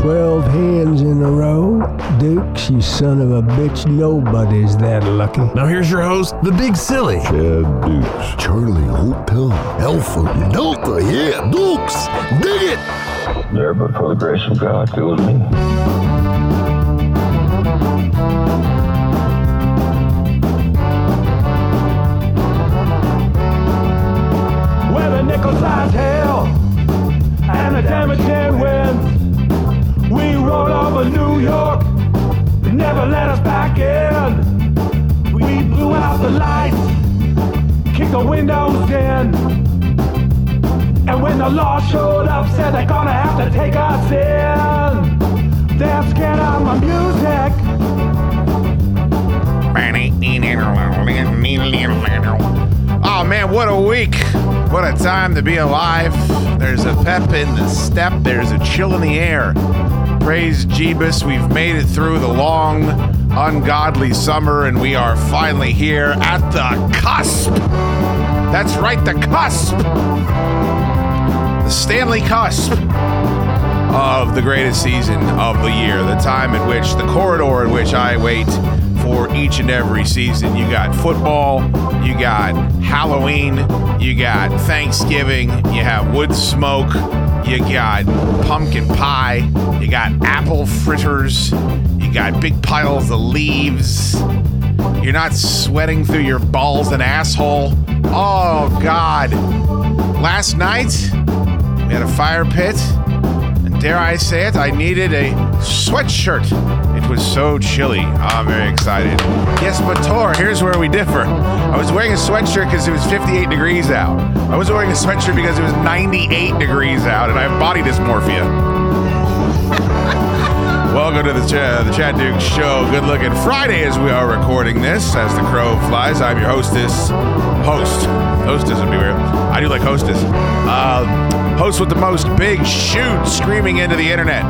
Twelve hands in a row? Dukes, you son of a bitch, nobody's that lucky. Now here's your host, the Big Silly. Chad Dukes, Charlie Hotel, Alpha Delta, yeah, Dukes, dig it! There, but for the grace of God, go with me. Where the nickel size hell and the damaging wind. We rolled over New York, never let us back in. We blew out the lights, kicked the windows in. And when the law showed up, said they're gonna have to take us in. They're scared of my music. Oh man, what a week. What a time to be alive. There's a pep in the step, there's a chill in the air. Praise Jeebus, we've made it through the long, ungodly summer, and we are finally here at the cusp. That's right, the cusp. The Stanley cusp of the greatest season of the year, the time in which the corridor in which I wait for each and every season. You got football, you got Halloween, you got Thanksgiving, you have wood smoke, you got pumpkin pie, you got apple fritters, you got big piles of leaves. You're not sweating through your balls and asshole. Oh, God. Last night, we had a fire pit. And dare I say it, I needed a sweatshirt. It was so chilly. I'm very excited. Yes, but Tor, here's where we differ. I was wearing a sweatshirt because it was 58 degrees out. I was wearing a sweatshirt because it was 98 degrees out, and I have body dysmorphia. Welcome to the, Ch- the Chad Duke Show. Good looking Friday as we are recording this. As the crow flies, I'm your hostess. Host. Hostess would be weird. I do like hostess. Uh, host with the most big shoot screaming into the internet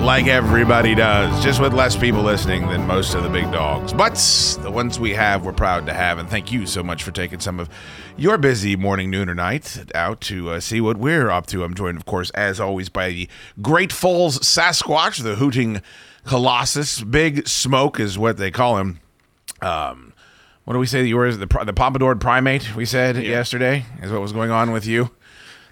like everybody does, just with less people listening than most of the big dogs. But the ones we have, we're proud to have. And thank you so much for taking some of your busy morning, noon, or night out to uh, see what we're up to. I'm joined, of course, as always, by the Great Falls Sasquatch, the hooting colossus. Big Smoke is what they call him. Um, what do we say that you were? The, the Pompadour primate, we said yesterday, is what was going on with you.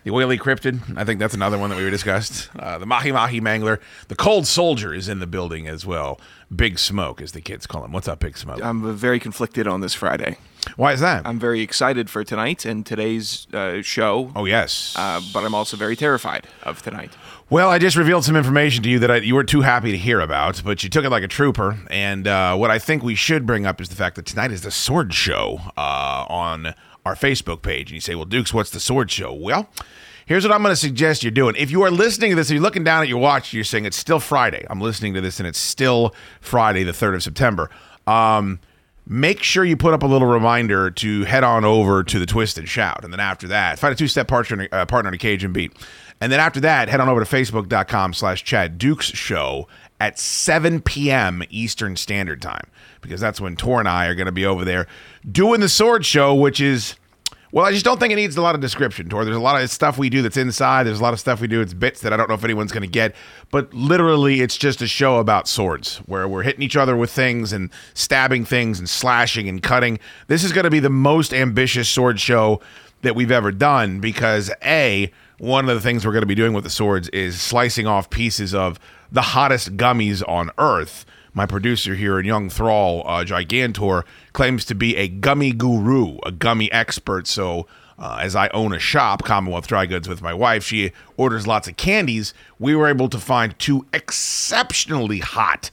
The oily cryptid, I think that's another one that we were discussed. Uh, the Mahi Mahi Mangler. The Cold Soldier is in the building as well. Big Smoke, as the kids call him. What's up, Big Smoke? I'm very conflicted on this Friday. Why is that? I'm very excited for tonight and today's uh, show, oh, yes. uh, but I'm also very terrified of tonight. Well, I just revealed some information to you that I, you were too happy to hear about, but you took it like a trooper. And uh, what I think we should bring up is the fact that tonight is the Sword Show uh, on our Facebook page. And you say, well, Dukes, what's the Sword Show? Well, here's what I'm going to suggest you're doing. If you are listening to this, if you're looking down at your watch, you're saying it's still Friday. I'm listening to this and it's still Friday, the 3rd of September. Um, make sure you put up a little reminder to head on over to the Twist and Shout. And then after that, find a two-step partner, uh, partner to Cajun Beat. And then after that, head on over to facebook.com slash Chad Dukes Show at 7 p.m. Eastern Standard Time. Because that's when Tor and I are going to be over there doing the Sword Show, which is... Well, I just don't think it needs a lot of description, Tor. There's a lot of stuff we do that's inside. There's a lot of stuff we do. It's bits that I don't know if anyone's going to get. But literally, it's just a show about swords where we're hitting each other with things and stabbing things and slashing and cutting. This is going to be the most ambitious sword show that we've ever done because, A, one of the things we're going to be doing with the swords is slicing off pieces of the hottest gummies on earth. My producer here in Young Thrall, uh, Gigantor, claims to be a gummy guru, a gummy expert. So, uh, as I own a shop, Commonwealth Dry Goods, with my wife, she orders lots of candies. We were able to find two exceptionally hot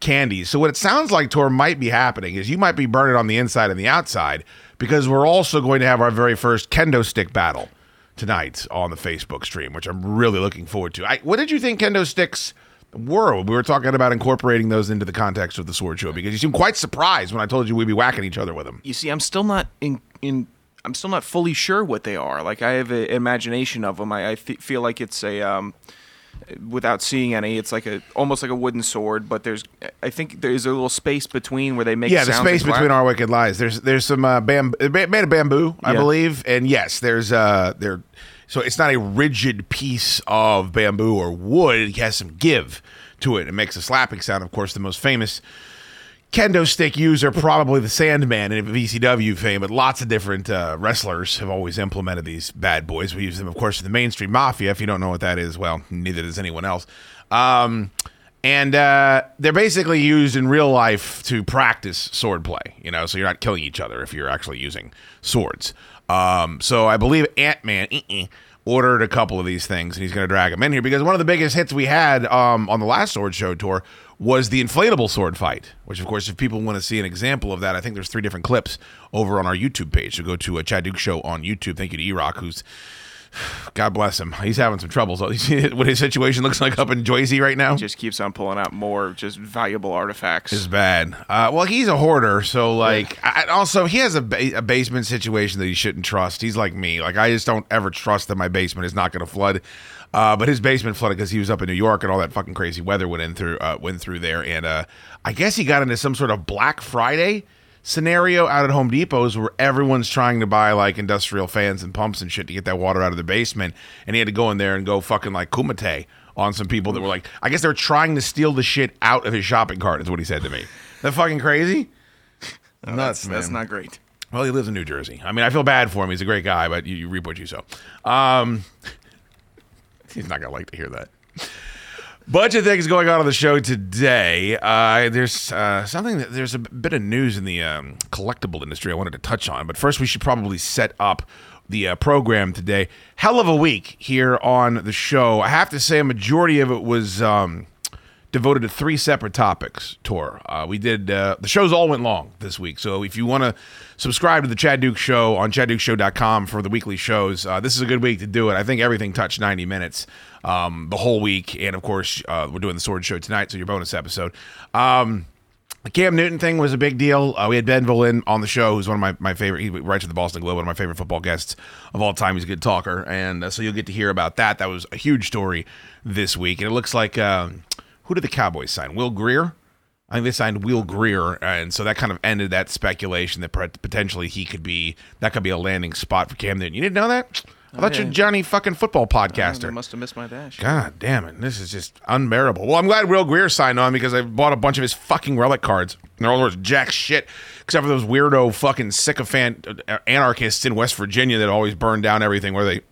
candies. So, what it sounds like, Tor, might be happening is you might be burning on the inside and the outside because we're also going to have our very first kendo stick battle tonight on the Facebook stream, which I'm really looking forward to. I, what did you think kendo sticks were? We were talking about incorporating those into the context of the sword show because you seemed quite surprised when I told you we'd be whacking each other with them. You see, I'm still not in. in I'm still not fully sure what they are. Like I have an imagination of them. I, I f- feel like it's a um, without seeing any, it's like a almost like a wooden sword. But there's I think there's a little space between where they make yeah, the space between our wicked lies. There's there's some uh, bam made of bamboo, I Yeah. believe, and yes, there's uh there. So it's not a rigid piece of bamboo or wood. It has some give to it. It makes a slapping sound. Of course, the most famous kendo stick user, probably the Sandman in ECW fame, but lots of different uh, wrestlers have always implemented these bad boys. We use them, of course, in the mainstream mafia. If you don't know what that is, well, neither does anyone else. Um, and uh, they're basically used in real life to practice swordplay. You know, so you're not killing each other if you're actually using swords. Um, so I believe Ant Man ordered a couple of these things, and he's going to drag them in here because one of the biggest hits we had um, on the last Sword Show tour was the inflatable sword fight. Which, of course, if people want to see an example of that, I think there's three different clips over on our YouTube page. So go to a Chad Duke Show on YouTube. Thank you to E-Rock, who's God bless him. He's having some troubles. So you see what his situation looks like up in Joyzy right now. just keeps on pulling out more just valuable artifacts. is bad. Uh, well, he's a hoarder, so like, I, also he has a, ba- a basement situation that he shouldn't trust. He's like me. Like I just don't ever trust that my basement is not going to flood. Uh, but his basement flooded because he was up in New York and all that fucking crazy weather went in through uh, went through there, and uh, I guess he got into some sort of Black Friday scenario out at Home Depot's where everyone's trying to buy like industrial fans and pumps and shit to get that water out of the basement, and he had to go in there and go fucking like kumite on some people that were like, I guess they were trying to steal the shit out of his shopping cart. Is what he said to me. That fucking crazy. that's, that's not great. Well, he lives in New Jersey. I mean, I feel bad for him. He's a great guy, but you, you reap what you sow. Um, he's not gonna like to hear that. Bunch of things going on on the show today. Uh, there's uh, something. That, there's a bit of news in the um, collectible industry I wanted to touch on, but first we should probably set up the uh, program today. Hell of a week here on the show. I have to say, a majority of it was. Um, devoted to three separate topics tour uh, we did uh, the shows all went long this week so if you want to subscribe to the chad duke show on chaddukeshow.com for the weekly shows uh, this is a good week to do it i think everything touched 90 minutes um, the whole week and of course uh, we're doing the sword show tonight so your bonus episode um, the Cam Newton thing was a big deal. Uh, we had Ben Volin on the show, who's one of my, my favorite. He writes for the Boston Globe, one of my favorite football guests of all time. He's a good talker, and uh, so you'll get to hear about that. That was a huge story this week, and it looks like um, who did the Cowboys sign? Will Grier. I think they signed Will Grier, and so that kind of ended that speculation that potentially he could be that could be a landing spot for Cam Newton. You didn't know that? I thought you're. Johnny fucking football I podcaster. must have missed my dash. God damn it. This is just unbearable. Well, I'm glad Will Grier signed on because I bought a bunch of his fucking relic cards. They're all worth jack shit, except for those weirdo fucking sycophant uh, anarchists in West Virginia that always burn down everything where they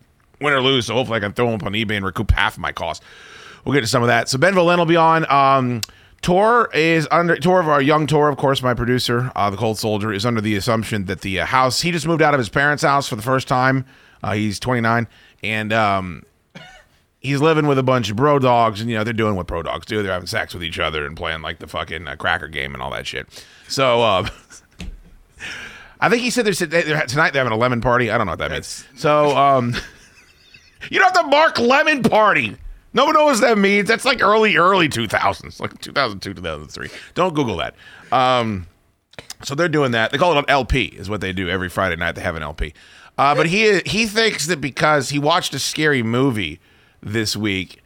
win or lose. So hopefully I can throw them up on eBay and recoup half of my cost. We'll get to some of that. So Ben Volin will be on. Um, Tor is under Tor of our young Tor, of course, my producer, uh, the Cold Soldier, is under the assumption that the uh, house he just moved out of his parents' house for the first time. Uh, he's 29, and um, he's living with a bunch of bro dogs, and you know they're doing what bro dogs do. They're having sex with each other and playing like the fucking uh, cracker game and all that shit. So uh, I think he said they're, they're tonight they're having a lemon party. I don't know what that means. So um, you don't have to mark lemon party. No one knows what that means. That's like early, early 2000s, like 2002, 2003. Don't Google that. Um, so they're doing that. They call it an LP, is what they do every Friday night. They have an LP. Uh, but he he thinks that because he watched a scary movie this week,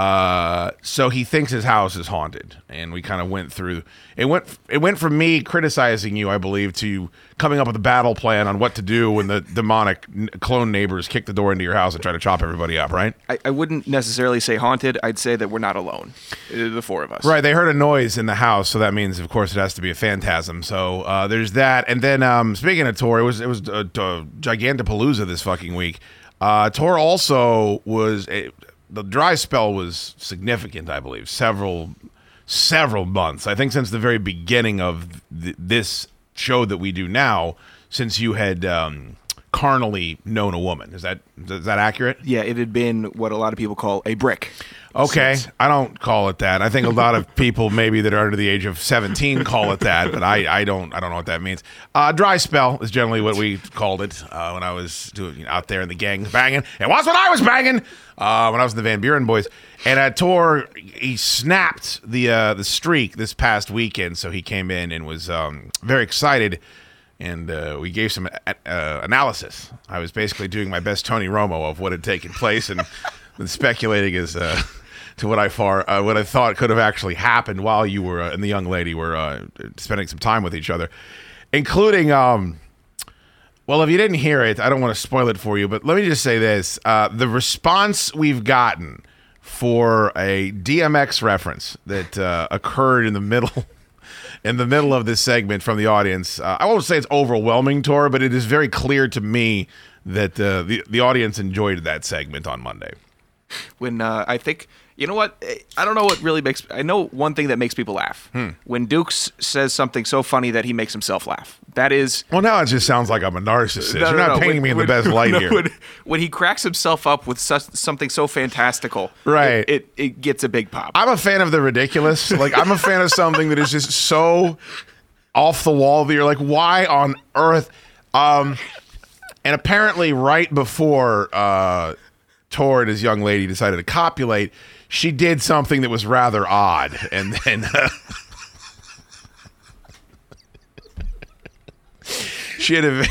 uh, so he thinks his house is haunted. And we kind of went through. It went it went from me criticizing you, I believe, to coming up with a battle plan on what to do when the demonic clone neighbors kick the door into your house and try to chop everybody up. Right? I, I wouldn't necessarily say haunted. I'd say that we're not alone. Uh, The four of us. Right, they heard a noise in the house, so that means, of course, it has to be a phantasm. So uh, there's that, and then um, speaking of Tor, it was it was uh, uh, Gigantapalooza this fucking week. Uh, Tor also was a, the dry spell was significant, I believe, several several months. I think since the very beginning of th- this show that we do now, since you had um, carnally known a woman. Is that is that accurate? Yeah, it had been what a lot of people call a brick. Okay, I don't call it that. I think a lot of people maybe that are under the age of 17 call it that, but I, I don't I don't know what that means. Uh, dry spell is generally what we called it uh, when I was doing you know, out there in the gangs banging. It was when I was banging uh, when I was in the Van Buren Boys. And at Tor, he snapped the uh, the streak this past weekend, so he came in and was um, very excited and uh, we gave some uh, uh, analysis. I was basically doing my best Tony Romo of what had taken place and, and speculating as uh, to what I far uh, what I thought could have actually happened while you were uh, and the young lady were spending some time with each other, including. Um, well, if you didn't hear it, I don't want to spoil it for you, but let me just say this: the response we've gotten for a DMX reference that occurred in the middle. In the middle of this segment from the audience, uh, I won't say it's overwhelming, Tor, but it is very clear to me that uh, the the audience enjoyed that segment on Monday. when uh, I think you know what Eh, I don't know what really makes I know one thing that makes people laugh Hmm. when Dukes says something so funny that he makes himself laugh. That is Well, now it just sounds like I'm a narcissist. No, You're no, not no, painting when- me in the best light here. When, when he cracks himself up with such, something so fantastical, Right. It, it it gets a big pop. I'm a fan of the ridiculous. Like I'm a fan of something that is just so off the wall that you're like, why on earth? Um, and apparently, right before uh, Tor and his young lady decided to copulate, she did something that was rather odd, and then. Uh, she had a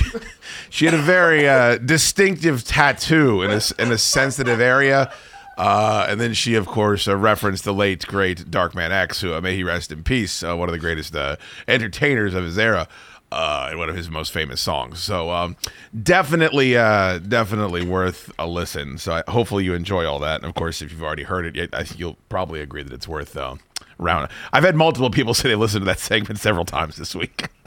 she had a very uh, distinctive tattoo in a, in a sensitive area. Uh, and then she, of course, uh, referenced the late, great Darkman X, who, uh, may he rest in peace, uh, one of the greatest uh, entertainers of his era, uh, one of his most famous songs. So, um, definitely, uh, definitely worth a listen. So, I, hopefully, you enjoy all that. And of course, if you've already heard it, I you'll probably agree that it's worth uh, round. I've had multiple people say they listened to that segment several times this week.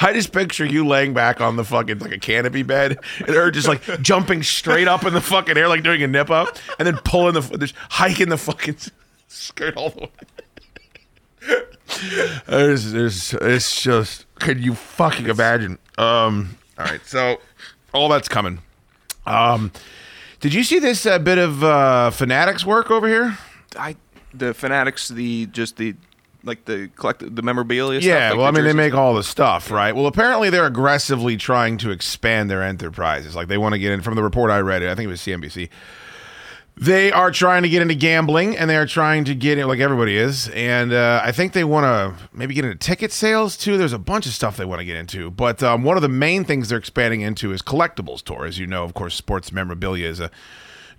I just picture you laying back on the fucking like a canopy bed, and her just like jumping straight up in the fucking air, like doing a nip up, and then pulling the just hiking the fucking skirt all the way. There's, there's, it's just, can you fucking imagine? Um, all right, so all that's coming. Um, did you see this uh, bit of uh, Fanatics work over here? I the fanatics, the just the like the collect the memorabilia. Yeah, stuff, like well, I mean, they make all the stuff, right? Well, apparently they're aggressively trying to expand their enterprises. Like they want to get in. From the report I read, it I think it was CNBC. They are trying to get into gambling, and they are trying to get in, like everybody is. And uh, I think they want to maybe get into ticket sales too. There's a bunch of stuff they want to get into, but um, one of the main things they're expanding into is collectibles. Tour, as you know, of course, sports memorabilia is a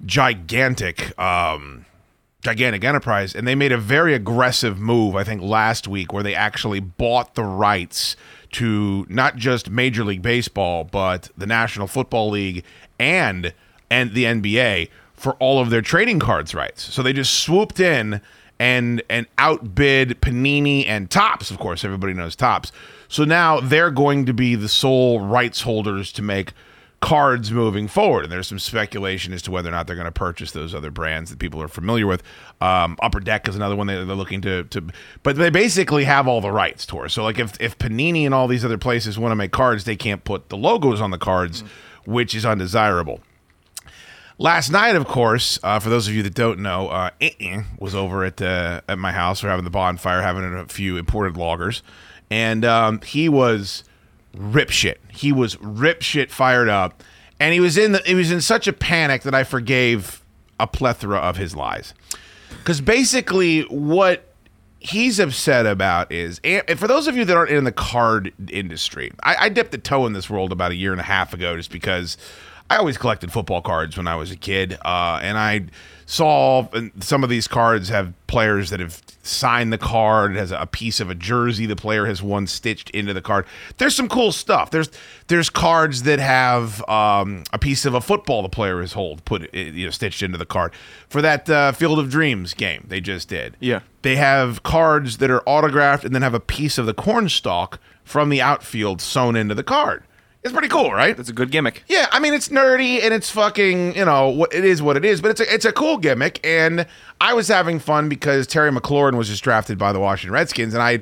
gigantic. Um, gigantic enterprise and they made a very aggressive move i think last week where they actually bought the rights to not just major league baseball but the national football league and and the nba for all of their trading cards rights so they just swooped in and and outbid panini and Topps of course everybody knows Topps so now they're going to be the sole rights holders to make cards moving forward. And there's some speculation as to whether or not they're going to purchase those other brands that people are familiar with. Um, Upper Deck is another one that they're looking to, to, but they basically have all the rights to. So like if, if Panini and all these other places want to make cards, they can't put the logos on the cards, which is undesirable. Last night, of course, uh, for those of you that don't know, uh, was over at uh, at my house. We're having the bonfire, having a few imported loggers, and um, he was rip shit. He was rip shit fired up, and he was in the, he was in such a panic that I forgave a plethora of his lies. Because basically, what he's upset about is, and for those of you that aren't in the card industry, I, I dipped a toe in this world about a year and a half ago, just because I always collected football cards when I was a kid, uh, and I saw and some of these cards have players that have signed the card. It has a piece of a jersey the player has won stitched into the card. There's some cool stuff. There's there's cards that have um, a piece of a football the player has hold put you know stitched into the card for that uh, Field of Dreams game they just did. Yeah. They have cards that are autographed and then have a piece of the cornstalk from the outfield sewn into the card. It's pretty cool, right? That's a good gimmick. Yeah, I mean it's nerdy and it's fucking, you know, what it is what it is, but it's a it's a cool gimmick and I was having fun because Terry McLaurin was just drafted by the Washington Redskins and I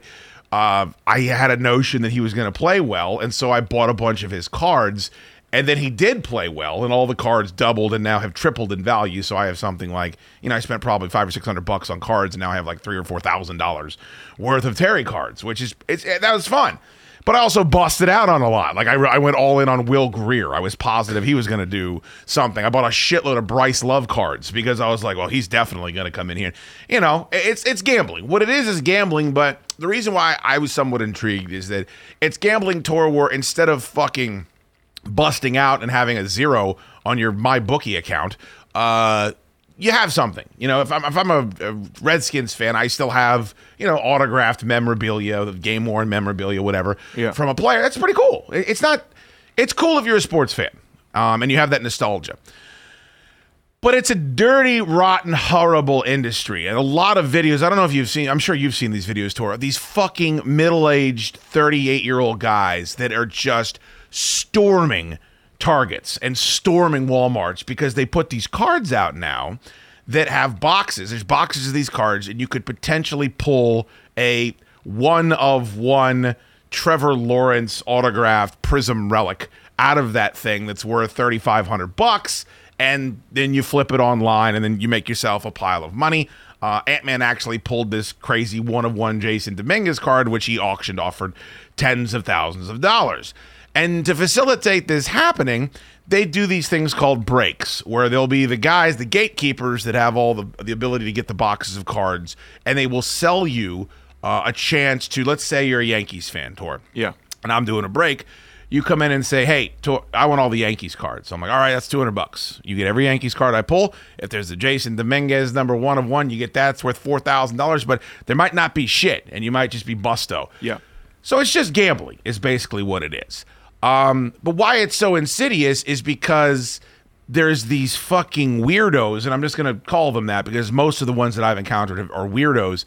uh, I had a notion that he was going to play well and so I bought a bunch of his cards and then he did play well and all the cards doubled and now have tripled in value so I have something like, you know, I spent probably 5 or 600 bucks on cards and now I have like 3 or 4,000 dollars worth of Terry cards, which is it's that was fun. But I also busted out on a lot. Like I, I went all in on Will Grier. I was positive he was going to do something. I bought a shitload of Bryce Love cards because I was like, well, he's definitely going to come in here. You know, it's it's gambling. What it is is gambling. But the reason why I was somewhat intrigued is that it's gambling tour where instead of fucking busting out and having a zero on your my bookie account, uh, you have something. You know, if I'm if I'm a, a Redskins fan, I still have you know autographed memorabilia, game worn memorabilia, whatever, Yeah. from a player. That's pretty cool. It's not. It's cool if you're a sports fan, um, and you have that nostalgia. But it's a dirty, rotten, horrible industry. And a lot of videos, I don't know if you've seen, I'm sure you've seen these videos, Tor. These fucking middle aged, 38 year old guys that are just storming Targets and storming Walmarts because they put these cards out now that have boxes. There's boxes of these cards, and you could potentially pull a one of one Trevor Lawrence autographed Prism relic out of that thing that's worth 3500 bucks and then you flip it online and then you make yourself a pile of money. Uh, Ant Man actually pulled this crazy one of one Jasson Dominguez card, which he auctioned off for tens of thousands of dollars. And to facilitate this happening, they do these things called breaks, where there'll be the guys, the gatekeepers that have all the, the ability to get the boxes of cards, and they will sell you uh, a chance to, let's say you're a Yankees fan, Tor Yeah. and I'm doing a break, you come in and say, "Hey, to- I want all the Yankees cards." So I'm like, "All right, that's 200 bucks. You get every Yankees card I pull. If there's a Jasson Dominguez number one of one, you get that. It's worth four thousand dollars, but there might not be shit, and you might just be busto." Yeah. So it's just gambling, is basically what it is. Um, but why it's so insidious is because there's these fucking weirdos, and I'm just gonna call them that because most of the ones that I've encountered are weirdos.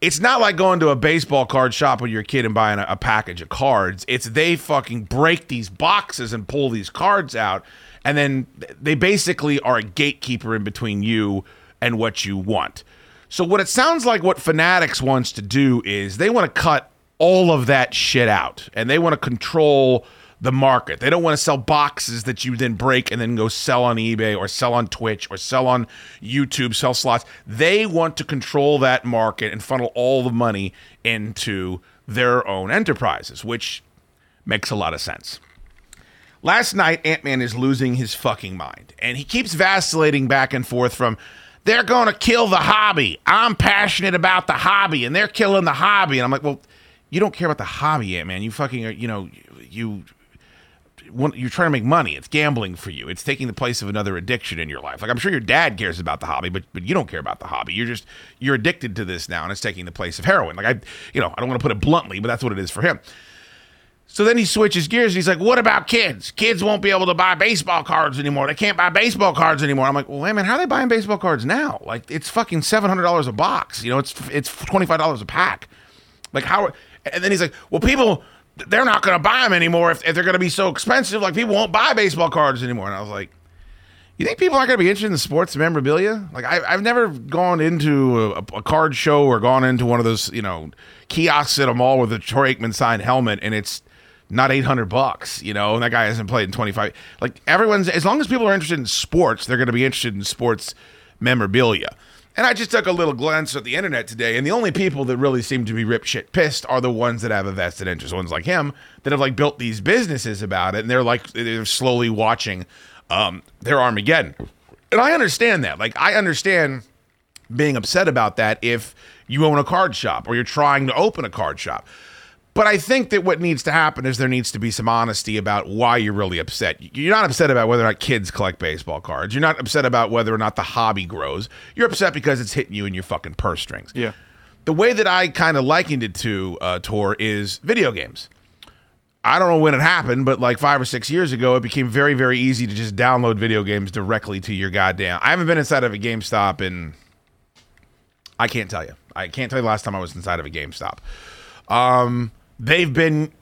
It's not like going to a baseball card shop with your kid and buying a, a package of cards. It's they fucking break these boxes and pull these cards out, and then they basically are a gatekeeper in between you and what you want. So what it sounds like what Fanatics wants to do is they want to cut all of that shit out and they want to control the market. They don't want to sell boxes that you then break and then go sell on eBay or sell on Twitch or sell on YouTube, sell slots. They want to control that market and funnel all the money into their own enterprises, which makes a lot of sense. Last night, Ant Man is losing his fucking mind, and he keeps vacillating back and forth from, they're going to kill the hobby. I'm passionate about the hobby, and they're killing the hobby. And I'm like, well, you don't care about the hobby, Ant Man. You fucking, you know, you. You're trying to make money. It's gambling for you. It's taking the place of another addiction in your life. Like I'm sure your dad cares about the hobby, but but you don't care about the hobby. You're just you're addicted to this now, and it's taking the place of heroin. Like I, you know, I don't want to put it bluntly, but that's what it is for him. So then he switches gears he's like, What about kids? Kids won't be able to buy baseball cards anymore. They can't buy baseball cards anymore. I'm like, Well, wait how are they buying baseball cards now? Like, it's fucking $700 a box. You know, it's it's $25 a pack. Like, how? And then he's like, Well, people, they're not going to buy them anymore if, if they're going to be so expensive. Like, people won't buy baseball cards anymore. And I was like, you think people aren't going to be interested in sports memorabilia? Like I, I've never gone into a, a card show or gone into one of those, you know, kiosks at a mall with a Troy Aikman signed helmet, and it's not eight hundred bucks. You know, and that guy hasn't played in twenty five. Like everyone's, as long as people are interested in sports, they're going to be interested in sports memorabilia. And I just took a little glance at the internet today, and the only people that really seem to be rip shit pissed are the ones that have a vested interest. Ones like him that have like built these businesses about it, and they're like they're slowly watching um, their Armageddon. And I understand that. Like I understand being upset about that if you own a card shop or you're trying to open a card shop. But I think that what needs to happen is there needs to be some honesty about why you're really upset. You're not upset about whether or not kids collect baseball cards. You're not upset about whether or not the hobby grows. You're upset because it's hitting you in your fucking purse strings. Yeah. The way that I kind of likened it to, uh, Tor, is video games. I don't know when it happened, but like five or six years ago, it became very, very easy to just download video games directly to your goddamn. I haven't been inside of a GameStop in. I can't tell you. I can't tell you the last time I was inside of a GameStop. Um, they've been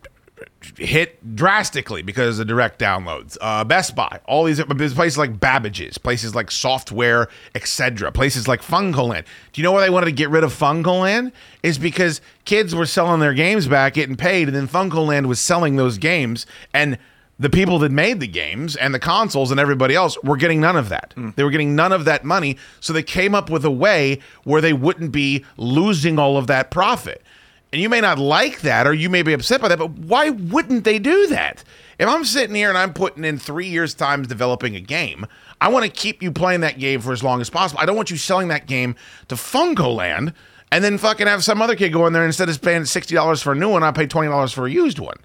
hit drastically because of direct downloads. Uh, Best Buy, all these places like Babbage's, places like Software, etc., places like FuncoLand. Do you know why they wanted to get rid of FuncoLand? Is because kids were selling their games back, getting paid, and then FuncoLand was selling those games, and the people that made the games and the consoles and everybody else were getting none of that. They were getting none of that money, so they came up with a way where they wouldn't be losing all of that profit. And you may not like that or you may be upset by that, but why wouldn't they do that? If I'm sitting here and I'm putting in three years' time developing a game, I want to keep you playing that game for as long as possible. I don't want you selling that game to FuncoLand and then fucking have some other kid go in there instead of paying $60 for a new one, I pay $20 for a used one.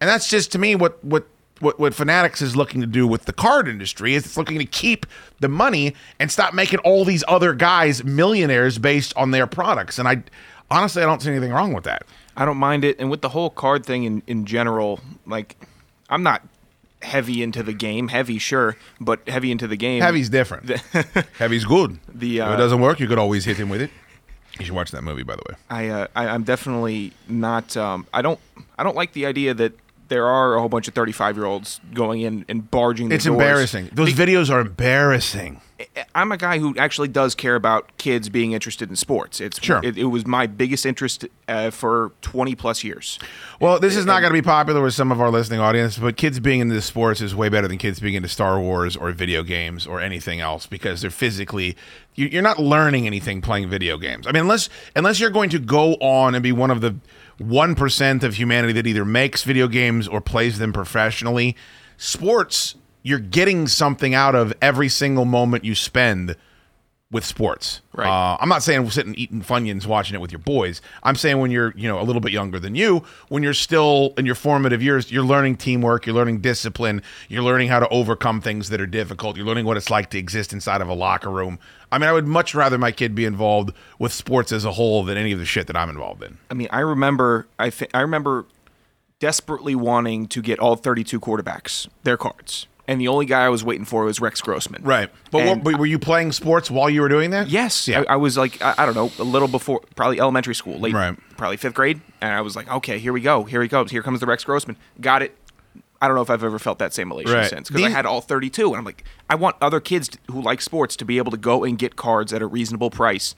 And that's just to me what what what, what Fanatics is looking to do with the card industry is it's looking to keep the money and stop making all these other guys millionaires based on their products. And I honestly I don't see anything wrong with that. I don't mind it. And with the whole card thing in, in general, like, I'm not heavy into the game. Heavy, sure, but heavy into the game. Heavy's different. Heavy's good. The, if uh, it doesn't work, you could always hit him with it. You should watch that movie, by the way. I, uh, I I'm definitely not. Um, I don't. I don't like the idea that there are a whole bunch of 35 year olds going in and barging. The It's doors. embarrassing. Those videos are embarrassing. I'm a guy who actually does care about kids being interested in sports. It's Sure. It, it was my biggest interest uh, for 20 plus years. Well, this is not going to be popular with some of our listening audience, but kids being into sports is way better than kids being into Star Wars or video games or anything else because they're physically you're not learning anything playing video games. I mean, unless unless you're going to go on and be one of the one percent of humanity that either makes video games or plays them professionally, sports you're getting something out of every single moment you spend with sports. Right. Uh, I'm not saying we're sitting eating Funyuns watching it with your boys. I'm saying when you're, you know, a little bit younger than you, when you're still in your formative years, you're learning teamwork, you're learning discipline, you're learning how to overcome things that are difficult, you're learning what it's like to exist inside of a locker room. I mean, I would much rather my kid be involved with sports as a whole than any of the shit that I'm involved in. I mean, I remember. I I remember desperately wanting to get all 32 quarterbacks their cards, and the only guy I was waiting for was Rex Grossman. Right. But, what, but were you playing sports while you were doing that? Yes, Yeah. I, I was like, I, I don't know, a little before, probably elementary school, late, Right. probably fifth grade, and I was like, okay, here we go, here he comes, here comes the Rex Grossman, got it. I don't know if I've ever felt that same elation Right. since because I had all 32, and I'm like, I want other kids who like sports to be able to go and get cards at a reasonable price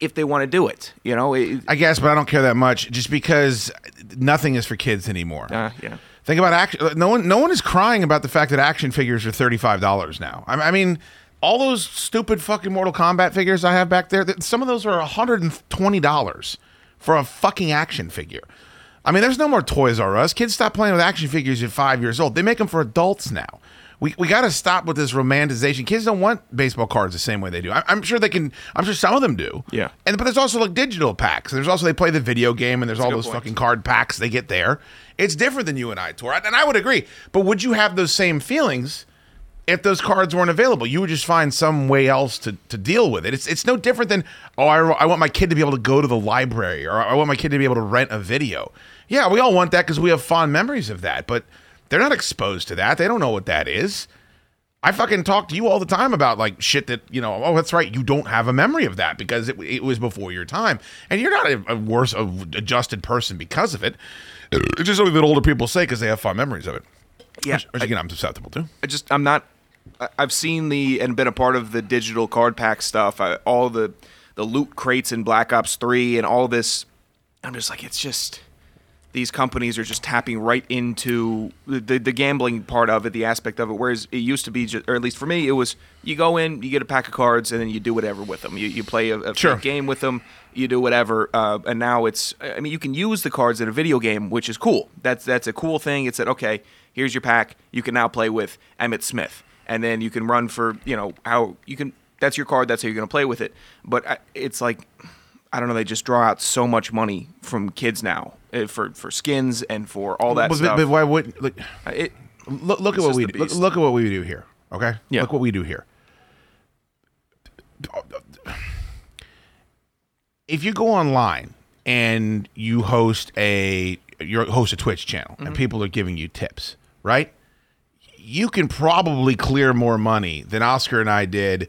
if they want to do it. You know, it, I guess, but I don't care that much just because nothing is for kids anymore. uh, yeah. Think about action. Uh, no one, no one is crying about the fact that action figures are thirty five dollars now. I, I mean, all those stupid fucking Mortal Kombat figures I have back there. th- Some of those are hundred and twenty dollars for a fucking action figure. I mean, there's no more Toys R Us. Kids stop playing with action figures at five years old. They make them for adults now. We, we got to stop with this romanticization. Kids don't want baseball cards the same way they do. I, I'm sure they can. I'm sure some of them do. Yeah. And but there's also like digital packs. There's also they play the video game, and there's all those point. fucking card packs they get there. It's different than you and I, Tor, and I would agree. But would you have those same feelings if those cards weren't available? You would just find some way else to, to deal with it. It's it's no different than oh, I, I want my kid to be able to go to the library, or I want my kid to be able to rent a video. Yeah, we all want that because we have fond memories of that, but they're not exposed to that. They don't know what that is. I fucking talk to you all the time about like shit that you know. Oh, that's right. You don't have a memory of that because it, it was before your time, and you're not a, a worse a adjusted person because of it. It's just something that older people say because they have fond memories of it. Yeah, which, which again, I'm susceptible to. I just I'm not. I- I've seen the and been a part of the digital card pack stuff. I, all the the loot crates in Black Ops Three and all this. I'm just like it's just these companies are just tapping right into the, the, the gambling part of it, the aspect of it. Whereas it used to be, just, or at least for me, it was you go in, you get a pack of cards, and then you do whatever with them. You, you play a, a Sure. game with them, you do whatever. Uh, and now it's, I mean, you can use the cards in a video game, which is cool. That's that's a cool thing. It's that okay, here's your pack. You can now play with Emmitt Smith, and then you can run for you know how you can. That's your card. That's how you're going to play with it. But I, it's like I don't know. They just draw out so much money from kids now uh, for for skins and for all that but, stuff. but why would like, Uh, it, look, look at what we do. Look, look at what we do here. Okay. Yeah. Look what we do here. If you go online and you host a you host a Twitch channel and people are giving you tips, right? You can probably clear more money than Oscar and I did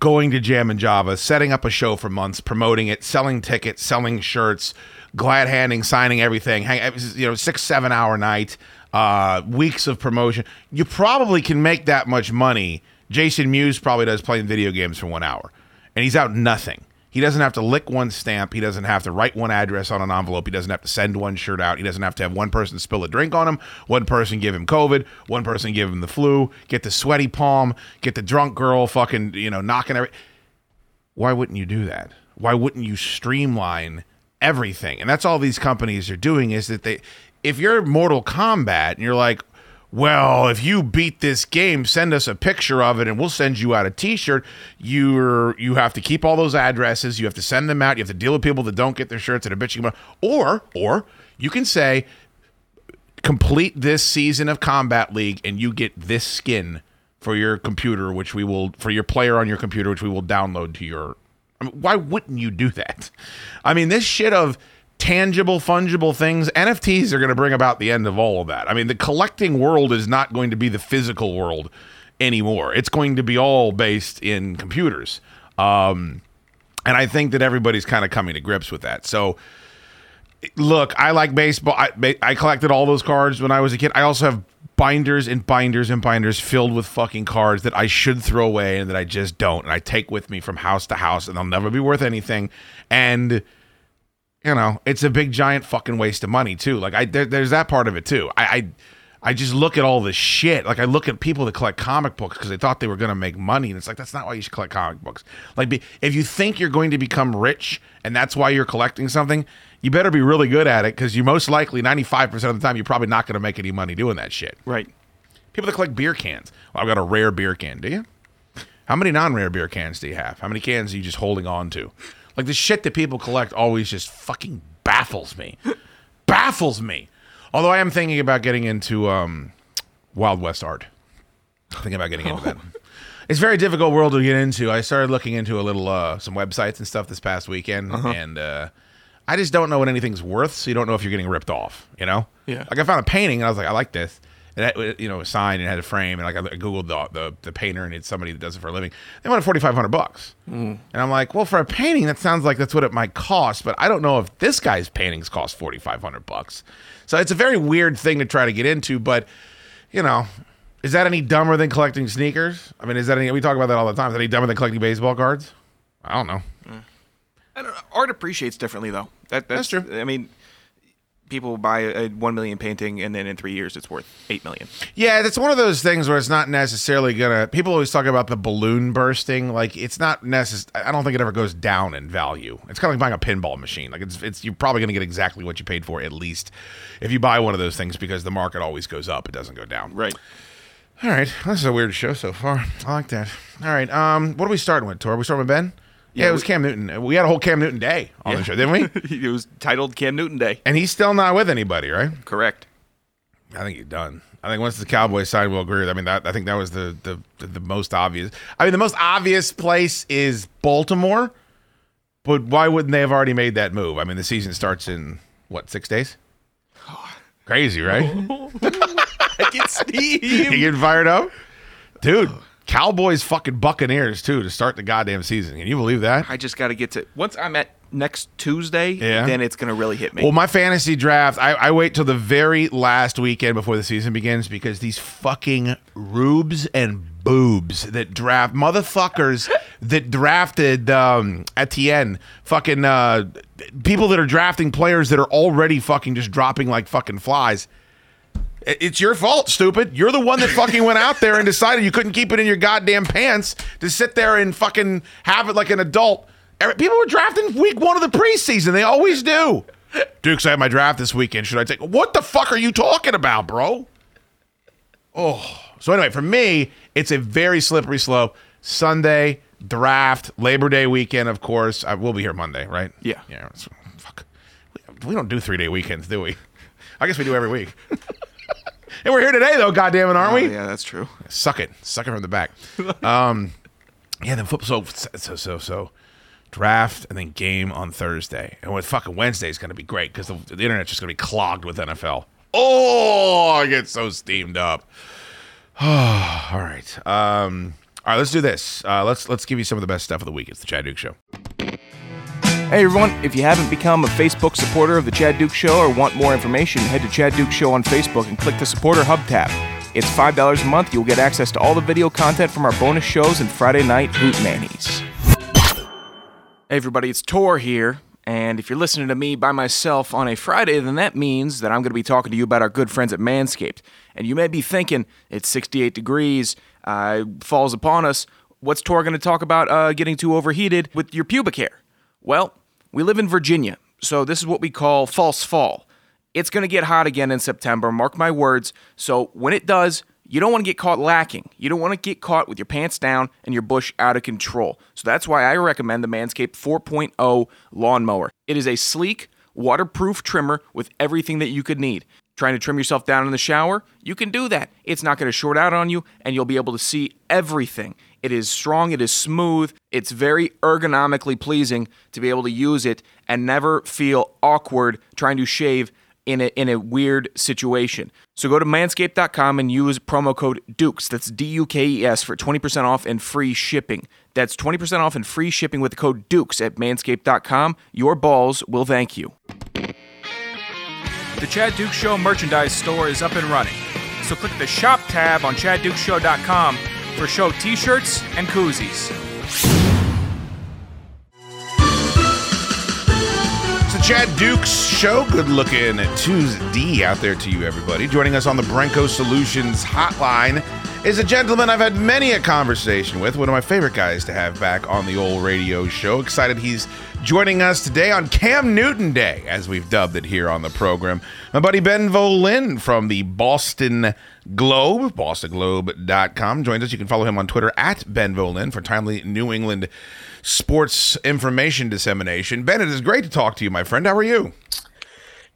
going to Jam and Java, setting up a show for months, promoting it, selling tickets, selling shirts, glad handing, signing everything. Hang, you know, six seven hour night, uh, weeks of promotion. You probably can make that much money. Jason Mewes probably does playing video games for one hour, and he's out nothing. He doesn't have to lick one stamp. He doesn't have to write one address on an envelope. He doesn't have to send one shirt out. He doesn't have to have one person spill a drink on him, one person give him COVID, one person give him the flu, get the sweaty palm, get the drunk girl fucking, you know, knocking every. Why wouldn't you do that? Why wouldn't you streamline everything. And that's all these companies are doing is that they if you're Mortal Kombat and you're like, well, if you beat this game, send us a picture of it and we'll send you out a t-shirt. You're you have to keep all those addresses, you have to send them out, you have to deal with people that don't get their shirts and are bitching about or or you can say complete this season of Kombat League and you get this skin for your computer, which we will for your player on your computer, which we will download to your. I mean, why wouldn't you do that? I mean, this shit of tangible, fungible things, NFTs are going to bring about the end of all of that. I mean, the collecting world is not going to be the physical world anymore. It's going to be all based in computers. Um, and I think that everybody's kind of coming to grips with that. So look, I like baseball. I, I collected all those cards when I was a kid. I also have binders and binders and binders filled with fucking cards that I should throw away and that I just don't. And I take with me from house to house and they'll never be worth anything. And you know, it's a big giant fucking waste of money too. Like I there, there's that part of it too. I, I I just look at all this shit. Like I look at people that collect comic books because they thought they were going to make money, and it's like that's not why you should collect comic books. Like be, if you think you're going to become rich and that's why you're collecting something, you better be really good at it because you most likely 95% of the time you're probably not going to make any money doing that shit. Right. People that collect beer cans. Well, I've got a rare beer can. Do you? How many non-rare beer cans do you have? How many cans are you just holding on to? Like the shit that people collect always just fucking baffles me. baffles me. Although I am thinking about getting into um, Wild West art. Thinking about getting into that. It's a very difficult world to get into. I started looking into a little uh, some websites and stuff this past weekend, and uh, I just don't know what anything's worth. So you don't know if you're getting ripped off. You know? Yeah. Like I found a painting and I was like, I like this. And that, uh, you know, a sign and had a frame, and like I googled the, the the painter and it's somebody that does it for a living. They wanted forty five hundred bucks, hmm. and I'm like, well, for a painting, that sounds like that's what it might cost, but I don't know if this guy's paintings cost forty five hundred bucks. So it's a very weird thing to try to get into, but you know, is that any dumber than collecting sneakers? I mean, is that any? We talk about that all the time. Is that any dumber than collecting baseball cards? I don't know. I don't know. Art appreciates differently though. That that's, That's true. I mean, people buy a, a one million painting and then in three years it's worth eight million. Yeah, that's one of those things where it's not necessarily gonna. People always talk about the balloon bursting. Like it's not necess. I don't think it ever goes down in value. It's kind of like buying a pinball machine. Like it's it's you're probably gonna get exactly what you paid for at least if you buy one of those things because the market always goes up. It doesn't go down. Right. All right, this is a weird show so far. I like that. All right, um, what are we starting with, Tor? We starting with Ben? Yeah, it was Cam Newton. We had a whole Cam Newton day on the show, didn't we? it was titled Cam Newton Day. And he's still not with anybody, right? Correct. I think he's done. I think once the Cowboys signed Will Grier, I mean, that I think that was the, the the the most obvious. I mean, the most obvious place is Baltimore, but why wouldn't they have already made that move? I mean, the season starts in what six days? Crazy, right? I can see you getting fired up, dude? Cowboys fucking Buccaneers too to start the goddamn season. Can you believe that? I just got to get to once I'm at next Tuesday. Yeah. Then it's gonna really hit me. Well, my fantasy draft, I, I wait till the very last weekend before the season begins because these fucking rubes and boobs that draft motherfuckers that drafted um, Etienne, fucking uh, people that are drafting players that are already fucking just dropping like fucking flies. It- It's your fault, stupid. You're the one that fucking went out there and decided you couldn't keep it in your goddamn pants to sit there and fucking have it like an adult. Er, people were drafting week one of the preseason. They always do. Dukes, I have my draft this weekend. Should I take? What the fuck are you talking about, bro? Oh, so anyway, for me, it's a very slippery slope. Sunday draft, Labor Day weekend, of course. I will be here Monday, right? Yeah. Yeah. Fuck. We- We don't do three day weekends, do we? I guess we do every week. and we're here today, though. Goddamn it, aren't Oh, we? yeah, that's true. Suck it, suck it from the back. Um, yeah, then football. So so so so draft and then game on Thursday, and with fucking Wednesday is going to be great because the, the internet's just going to be clogged with NFL. Oh, I get so steamed up. all right, um, all right. Let's do this. Uh, let's let's give you some of the best stuff of the week. It's the Chad Duke Show. Hey everyone, if you haven't become a Facebook supporter of the Chad Duke Show or want more information, head to Chad Duke Show on Facebook and click the supporter hub tab. It's $5 a month. You'll get access to all the video content from our bonus shows and Friday night Hoot Nannies. Hey everybody, it's Tor here. And if you're listening to me by myself on a Friday, then that means that I'm going to be talking to you about our good friends at Manscaped. And you may be thinking, it's 68 degrees, uh, falls upon us. What's Tor going to talk about uh, getting too overheated with your pubic hair? Well, we live in Virginia, So this is what we call false fall. It's going to get hot again in September, mark my words. So when it does, you don't want to get caught lacking. You don't want to get caught with your pants down and your bush out of control. So that's why I recommend the Manscaped 4.0 lawnmower. It is a sleek, waterproof trimmer with everything that you could need. Trying to trim yourself down in the shower? You can do that. It's not going to short out on you, and you'll be able to see everything. It is strong, it is smooth, it's very ergonomically pleasing to be able to use it and never feel awkward trying to shave in a, in a weird situation. So go to manscaped.com and use promo code DUKES, that's D U K E S, for 20% off and free shipping. That's 20% off and free shipping with the code DUKES at manscaped.com. Your balls will thank you. The Chad Duke Show merchandise store is up and running. So click the shop tab on chaddukeshow.com for show t shirts and koozies. It's Chad Dukes Show. Good looking Tuesday out there to you, everybody. Joining us on the Brenco Solutions hotline is a gentleman I've had many a conversation with, one of my favorite guys to have back on the old radio show. Excited he's joining us today on Cam Newton Day, as we've dubbed it here on the program. My buddy Ben Volin from the Boston Globe, bostonglobe.com, joins us. You can follow him on Twitter at Ben Volin for timely New England sports information dissemination. Ben, it is great to talk to you, my friend. How are you?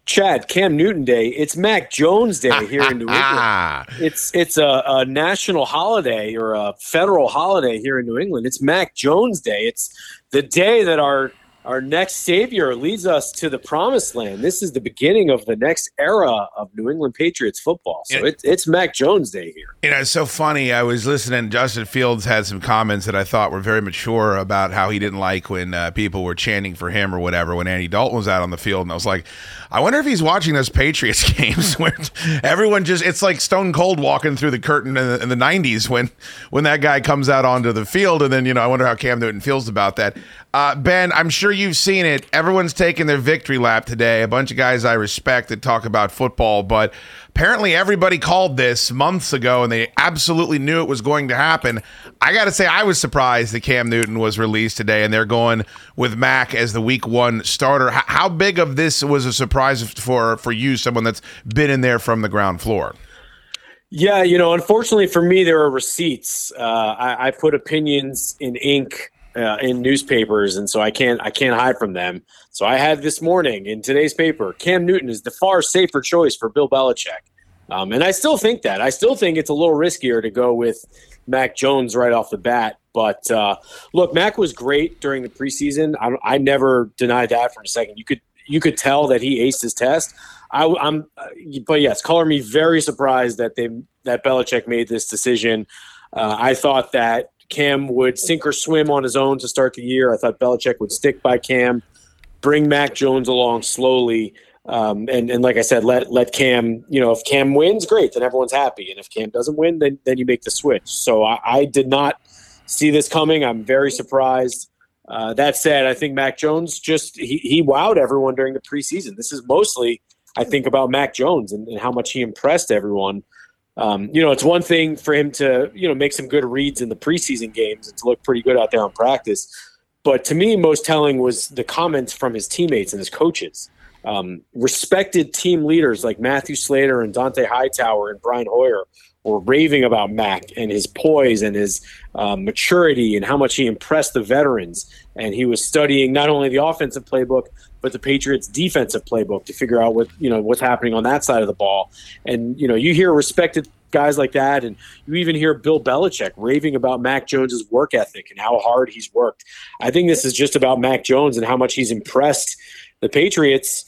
Chad, Cam Newton Day. It's Mac Jones Day here in New England. Ah. It's it's a, a, national holiday or a federal holiday here in New England. It's Mac Jones Day. It's the day that our our next savior leads us to the promised land. This is the beginning of the next era of New England Patriots football. So it, it's Mac Jones Day here. You know, it's so funny. I was listening. Justin Fields had some comments that I thought were very mature about how he didn't like when uh, people were chanting for him or whatever when Andy Dalton was out on the field. And I was like, I wonder if he's watching those Patriots games where everyone just, it's like Stone Cold walking through the curtain in the, in the 90s when, when that guy comes out onto the field. And then, you know, I wonder how Cam Newton feels about that. Uh, ben, I'm sure you've seen it. Everyone's taking their victory lap today. A bunch of guys I respect that talk about football, but apparently everybody called this months ago and they absolutely knew it was going to happen. I got to say, I was surprised that Cam Newton was released today and they're going with Mac as the week one starter. How, how big of this was a surprise for, for you, someone that's been in there from the ground floor? Yeah, you know, unfortunately for me, there are receipts. Uh, I, I put opinions in ink uh, in newspapers, and so I can't I can't hide from them. So I had this morning in today's paper, Cam Newton is the far safer choice for Bill Belichick, um, and I still think that. I still think it's a little riskier to go with Mac Jones right off the bat. But uh, look, Mac was great during the preseason. I, I never denied that for a second. You could you could tell that he aced his test. I, am but yes, color me very surprised that they that Belichick made this decision. Uh, I thought that Cam would sink or swim on his own to start the year. I thought Belichick would stick by Cam, bring Mac Jones along slowly. Um, and, and like I said, let let Cam, you know, if Cam wins, great, then everyone's happy. And if Cam doesn't win, then then you make the switch. So I, I did not see this coming. I'm very surprised. Uh, that said, I think Mac Jones just he, he wowed everyone during the preseason. This is mostly, I think, about Mac Jones and, and how much he impressed everyone um, you know, it's one thing for him to, you know, make some good reads in the preseason games and to look pretty good out there on practice. But to me, most telling was the comments from his teammates and his coaches. Um, respected team leaders like Matthew Slater and Dante Hightower and Brian Hoyer were raving about Mac and his poise and his um, maturity and how much he impressed the veterans. And he was studying not only the offensive playbook, but the Patriots defensive playbook to figure out what you know what's happening on that side of the ball. And you know, you hear respected guys like that, and you even hear Bill Belichick raving about Mac Jones's work ethic and how hard he's worked. I think this is just about Mac Jones and how much he's impressed the Patriots.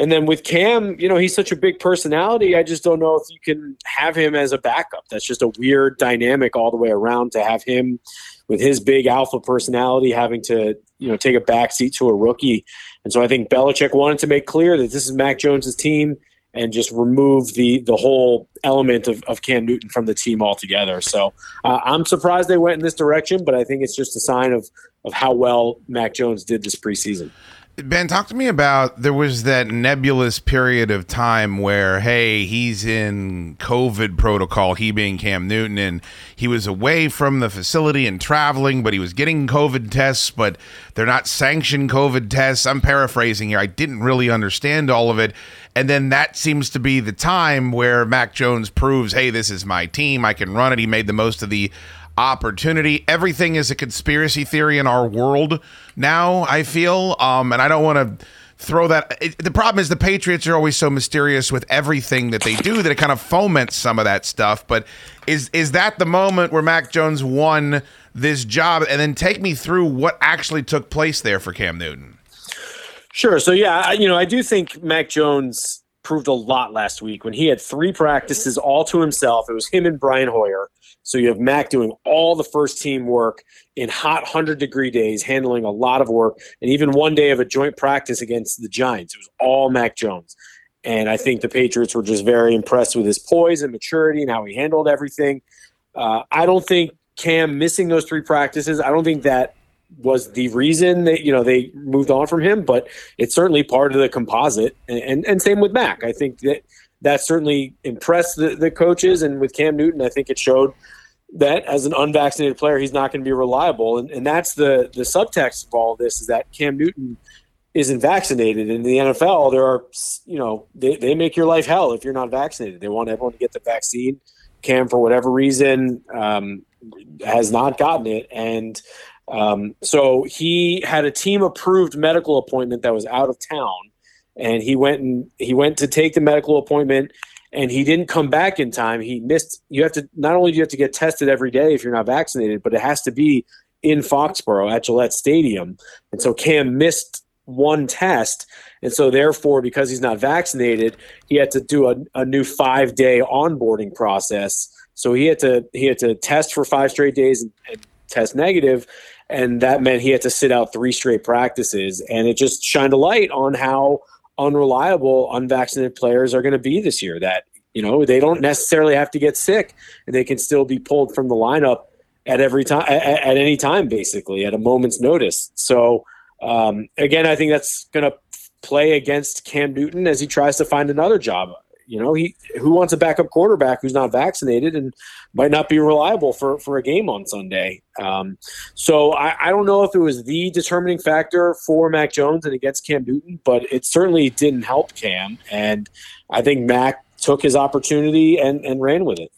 And then with Cam, you know, he's such a big personality. I just don't know if you can have him as a backup. That's just a weird dynamic all the way around to have him with his big alpha personality having to, you know, take a backseat to a rookie. And so I think Belichick wanted to make clear that this is Mac Jones's team and just remove the the whole element of, of Cam Newton from the team altogether. So uh, I'm surprised they went in this direction, but I think it's just a sign of of how well Mac Jones did this preseason. Ben, talk to me about there was that nebulous period of time where, hey, he's in COVID protocol, he being Cam Newton, and he was away from the facility and traveling, but he was getting COVID tests, but they're not sanctioned COVID tests. I'm paraphrasing here. I didn't really understand all of it. And then that seems to be the time where Mac Jones proves, hey, this is my team. I can run it. He made the most of the opportunity. Everything is a conspiracy theory in our world now, I feel. Um, and I don't want to throw that. It, the problem is the Patriots are always so mysterious with everything that they do that it kind of foments some of that stuff. But is is that the moment where Mac Jones won this job? And then take me through what actually took place there for Cam Newton. Sure. So yeah, I- you know, I do think Mac Jones proved a lot last week when he had three practices all to himself. It was him and Brian Hoyer. So you have Mac doing all the first team work in hot 100 degree days, handling a lot of work, and even one day of a joint practice against the Giants. It was all Mac Jones. And I think the Patriots were just very impressed with his poise and maturity and how he handled everything. Uh, I don't think Cam missing those three practices, I don't think that was the reason that you know they moved on from him, but it's certainly part of the composite. And and, and same with Mac. I think that that certainly impressed the, the coaches, and with Cam Newton, I think it showed that as an unvaccinated player, he's not going to be reliable. And and that's the the subtext of all of this is that Cam Newton isn't vaccinated. In the NFL, there are you know they, they make your life hell if you're not vaccinated. They want everyone to get the vaccine. Cam, for whatever reason, um, has not gotten it, and um, so he had a team approved medical appointment that was out of town, and he went and he went to take the medical appointment, and he didn't come back in time. He missed. You have to not only do you have to get tested every day if you're not vaccinated, but it has to be in Foxborough at Gillette Stadium, and so Cam missed one test, and so therefore because he's not vaccinated, he had to do a, a new five day onboarding process. So he had to he had to test for five straight days and, and test negative, and that meant he had to sit out three straight practices and it just shined a light on how unreliable unvaccinated players are going to be this year that you know they don't necessarily have to get sick. And they can still be pulled from the lineup at every time at, at any time basically at a moment's notice. So um, again i think that's going to play against cam newton as he tries to find another job you know, he who wants a backup quarterback who's not vaccinated and might not be reliable for for a game on Sunday. Um, so I, I don't know if it was the determining factor for Mac Jones and against Cam Newton, but it certainly didn't help Cam. And I think Mac took his opportunity and and ran with it.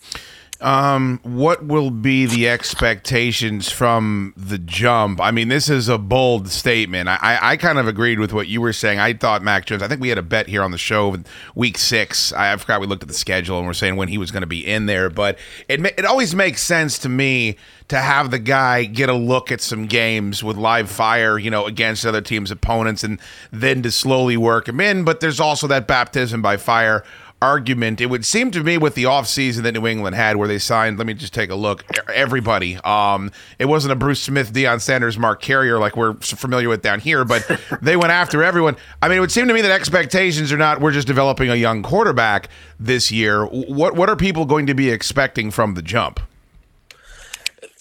Um, what will be the expectations from the jump? I mean, this is a bold statement. I, I, I, kind of agreed with what you were saying. I thought Mac Jones. I think we had a bet here on the show week six. I, I forgot we looked at the schedule and we're saying when he was going to be in there. But it it always makes sense to me to have the guy get a look at some games with live fire, you know, against other teams' opponents, and then to slowly work him in. But there's also that baptism by fire argument. It would seem to me with the offseason that New England had where they signed, let me just take a look, everybody. Um, it wasn't a Bruce Smith, Deion Sanders, Mark Carrier like we're familiar with down here, but they went after everyone. I mean, it would seem to me that expectations are not we're just developing a young quarterback this year. What what are people going to be expecting from the jump?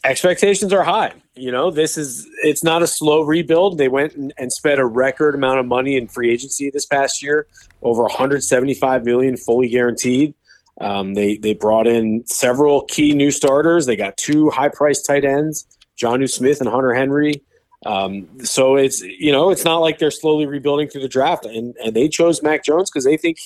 expectations are high. You know, this is it's not a slow rebuild. They went and, and spent a record amount of money in free agency this past year, over 175 million fully guaranteed. Um, they they brought in several key new starters. They got two high priced tight ends, Jonnu Smith and Hunter Henry. Um, so it's you know it's not like they're slowly rebuilding through the draft, and and they chose Mac Jones because they think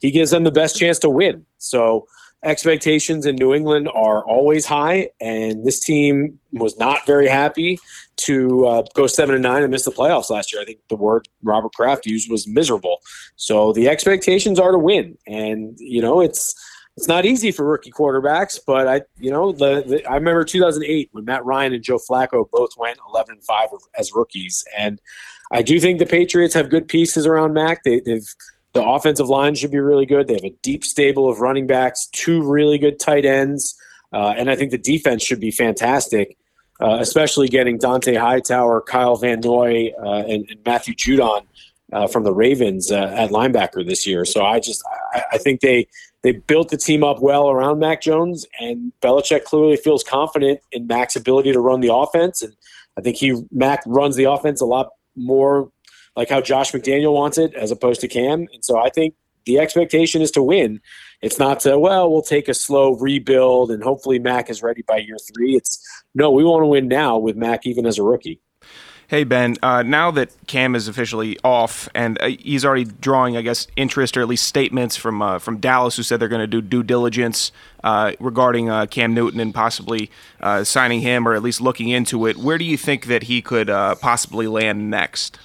he gives them the best chance to win. So expectations in New England are always high, and this team was not very happy to uh, go seven and nine and miss the playoffs last year. I think the word Robert Kraft used was miserable. So the expectations are to win, and you know it's it's not easy for rookie quarterbacks. But I, you know, the, the I remember 2008 when Matt Ryan and Joe Flacco both went 11 and five as rookies, and I do think the Patriots have good pieces around Mac. They, they've the offensive line should be really good. They have a deep stable of running backs, two really good tight ends, uh, and I think the defense should be fantastic, uh, especially getting Dante Hightower, Kyle Van Noy, uh, and, and, Matthew Judon uh, from the Ravens uh, at linebacker this year. So I just I, I, think they they built the team up well around Mac Jones, and Belichick clearly feels confident in Mac's ability to run the offense, and I think he Mac runs the offense a lot more like how Josh McDaniels wants it as opposed to Cam. And so I think the expectation is to win. It's not to, well, we'll take a slow rebuild and hopefully Mac is ready by year three. It's no, we want to win now with Mac even as a rookie. Hey Ben, uh, now that Cam is officially off and uh, he's already drawing, I guess, interest or at least statements from uh, from Dallas, who said they're going to do due diligence uh, regarding uh, Cam Newton and possibly uh, signing him or at least looking into it. Where do you think that he could possibly land next?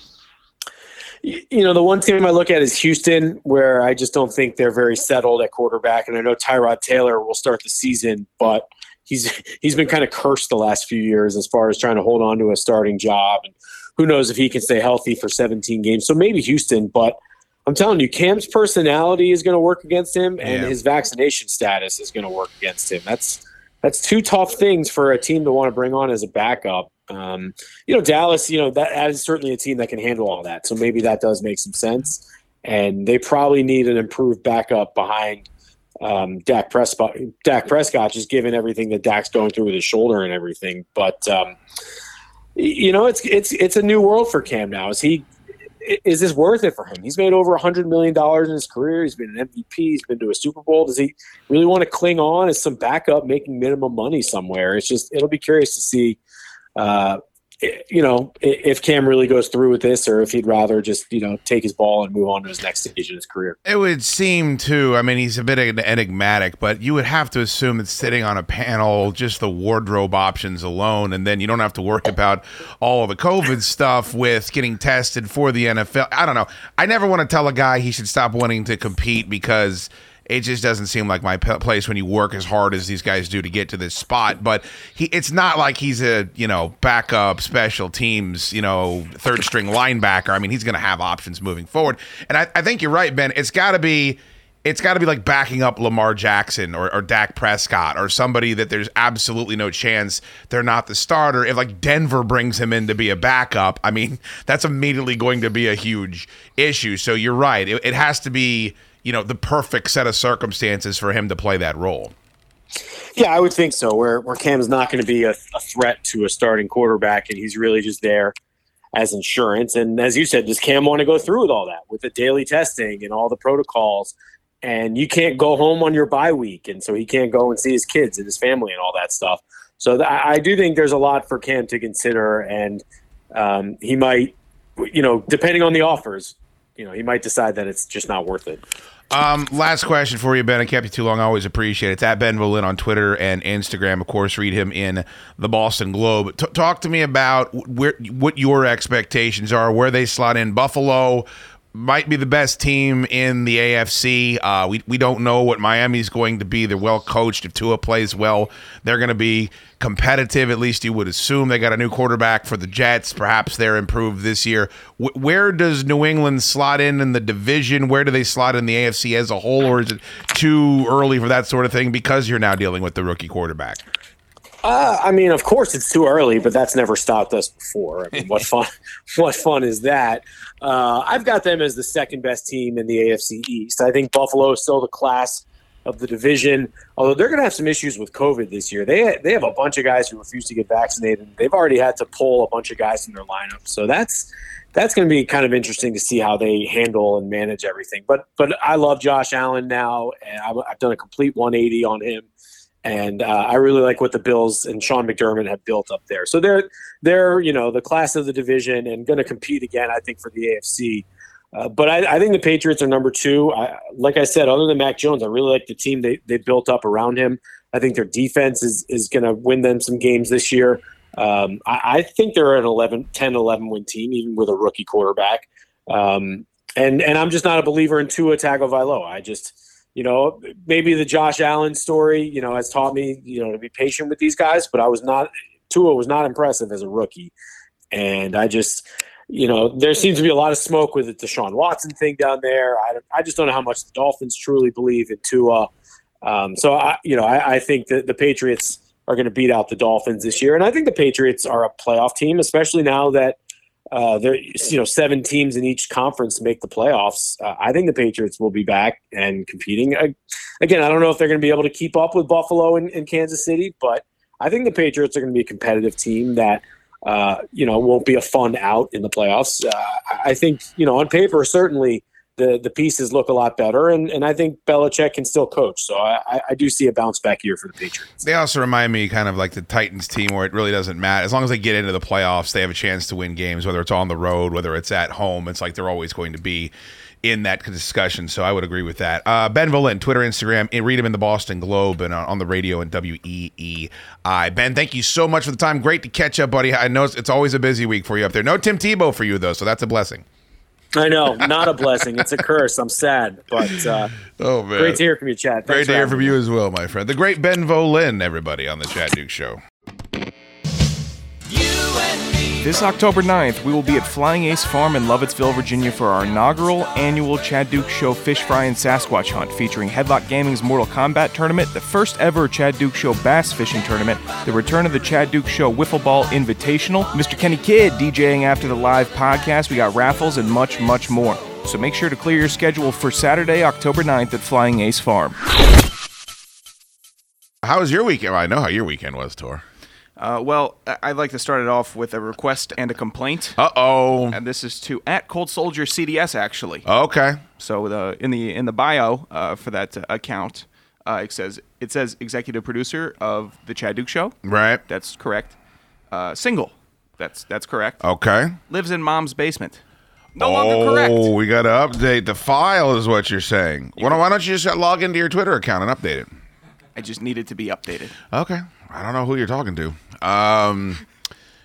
You know, the one team I look at is Houston, where I just don't think they're very settled at quarterback. And I know Tyrod Taylor will start the season, but he's he's been kind of cursed the last few years as far as trying to hold on to a starting job. And who knows if he can stay healthy for 17 games? So maybe Houston, but I'm telling you, Cam's personality is going to work against him, and yeah. his vaccination status is going to work against him. That's that's two tough things for a team to want to bring on as a backup. Um, you know, Dallas, you know, that, is certainly a team that can handle all that. So maybe that does make some sense. And they probably need an improved backup behind um, Dak Prescott. Dak Prescott, just given everything that Dak's going through with his shoulder and everything. But um, you know, it's it's it's a new world for Cam now. Is he? Is this worth it for him? He's made over a hundred million dollars in his career. He's been an MVP. He's been to a Super Bowl. Does he really want to cling on as some backup, making minimum money somewhere? It's just it'll be curious to see uh, you know, if Cam really goes through with this, or if he'd rather just you know take his ball and move on to his next stage in his career. It would seem to. I mean, he's a bit enigmatic, but you would have to assume that sitting on a panel, just the wardrobe options alone, and then you don't have to worry about all the COVID stuff with getting tested for the NFL. I don't know. I never want to tell a guy he should stop wanting to compete because it just doesn't seem like my place when you work as hard as these guys do to get to this spot. But he, it's not like he's a you know backup special teams you know third string linebacker. I mean, he's going to have options moving forward. And I, I think you're right, Ben. It's got to be it's got to be like backing up Lamar Jackson or, or Dak Prescott or somebody that there's absolutely no chance they're not the starter. If like Denver brings him in to be a backup, I mean, that's immediately going to be a huge issue. So you're right. It, it has to be you know, the perfect set of circumstances for him to play that role. Yeah, I would think so. Where where Cam's not going to be a, a, threat to a starting quarterback, and he's really just there as insurance. And as you said, does Cam want to go through with all that, with the daily testing and all the protocols? And you can't go home on your bye week, and so he can't go and see his kids and his family and all that stuff. So th- I do think there's a lot for Cam to consider, and um, he might, you know, depending on the offers, you know, he might decide that it's just not worth it. Um, last question for you, Ben. I kept you too long. I always appreciate it. It's at Ben Volin on Twitter and Instagram. Of course, read him in the Boston Globe. T- talk to me about where what your expectations are, where they slot in. Buffalo might be the best team in the AFC. Uh, we we don't know what Miami's going to be. They're well coached. If Tua plays well, they're going to be competitive. At least you would assume they got a new quarterback for the Jets. Perhaps they're improved this year. W- where does New England slot in in the division? Where do they slot in the AFC as a whole, or is it too early for that sort of thing because you're now dealing with the rookie quarterback? Uh, I mean, of course, it's too early, but that's never stopped us before. I mean, what fun! what fun is that? Uh, I've got them as the second best team in the AFC East. I think Buffalo is still the class of the division, although they're going to have some issues with COVID this year. They they have a bunch of guys who refuse to get vaccinated. They've already had to pull a bunch of guys from their lineup, so that's that's going to be kind of interesting to see how they handle and manage everything. But but I love Josh Allen now, and I've, I've done a complete 180 on him and uh, I really like what the Bills and Sean McDermott have built up there. So they're they're you know the class of the division and going to compete again. I think for the AFC. Uh, but I, I, think the Patriots are number two. I, like I said, other than Mac Jones, I really like the team they, they built up around him. I think their defense is, is going to win them some games this year. Um, I, I, think they're an 11, 10, 11 win team, even with a rookie quarterback. Um, and and I'm just not a believer in Tua Tagovailoa. I just you know, maybe the Josh Allen story, you know, has taught me, you know, to be patient with these guys, but I was not, Tua was not impressive as a rookie. And I just, you know, there seems to be a lot of smoke with the Deshaun Watson thing down there. I, I just don't know how much the Dolphins truly believe in Tua. Um, so, I, you know, I, I think that the Patriots are going to beat out the Dolphins this year. And I think the Patriots are a playoff team, especially now that uh, there, you know, seven teams in each conference make the playoffs. Uh, I think the Patriots will be back and competing. I, again, I don't know if they're going to be able to keep up with Buffalo and, and, Kansas City, but I think the Patriots are going to be a competitive team that uh, you know, won't be a fun out in the playoffs. Uh, I think, you know, on paper, certainly the, the pieces look a lot better. And, and I think Belichick can still coach. So I, I- do see a bounce back year for the Patriots. They also remind me kind of like the Titans team where it really doesn't matter. As long as they get into the playoffs, they have a chance to win games, whether it's on the road, whether it's at home. It's like they're always going to be in that discussion. So I would agree with that. Uh, ben Volin, Twitter, Instagram, read him in the Boston Globe and uh, on the radio and WEEI. Ben, thank you so much for the time. Great to catch up, buddy. I know it's always a busy week for you up there. No Tim Tebow for you, though, so that's a blessing. I know, not a blessing. It's a curse. I'm sad, but uh, Oh, man. great to hear from you, Chad. Great to hear from me. you as well, my friend. The great Ben Volin, everybody, on the Chad Duke Show. This October 9th, we will be at Flying Ace Farm in Lovettsville, Virginia for our inaugural annual Chad Duke Show Fish Fry and Sasquatch Hunt featuring Headlock Gaming's Mortal Kombat Tournament, the first ever Chad Duke Show Bass Fishing Tournament, the return of the Chad Duke Show Wiffle Ball Invitational, Mr. Kenny Kidd DJing after the live podcast, we got raffles and much, much more. So make sure to clear your schedule for Saturday, October 9th at Flying Ace Farm. How was your weekend? I know how your weekend was, Tor. Uh, well, I'd like to start it off with a request and a complaint. Uh oh. And this is to at Cold Soldier CDS actually. Okay. So the in the in the bio uh, for that uh, account, uh, it says it says executive producer of the Chad Duke Show. Right. That's correct. Uh, single. That's that's correct. Okay. Lives in mom's basement. No longer correct. Oh, we got to update the file, is what you're saying. Why don't, why don't you just log into your Twitter account and update it? I just needed to be updated. Okay. I don't know who you're talking to. Um,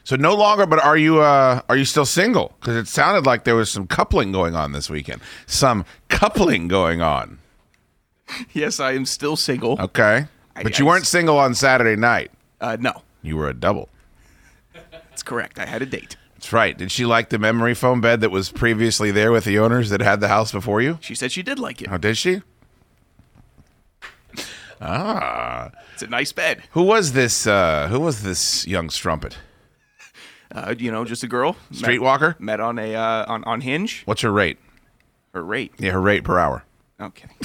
so no longer, but are you uh, are you still single? Because it sounded like there was some coupling going on this weekend. Some coupling going on. yes, I am still single. Okay. I- But you weren't single on Saturday night. Uh, no, You were a double. that's correct. I had a date. That's right. Did she like the memory foam bed that was previously there with the owners that had the house before you? She said she did like it. Oh, did she? Ah. It's a nice bed. Who was this? Uh, who was this young strumpet? Uh, you know, just a girl. Streetwalker? Met, on a uh, on on Hinge. What's her rate? Her rate. Yeah, her rate per hour. Okay.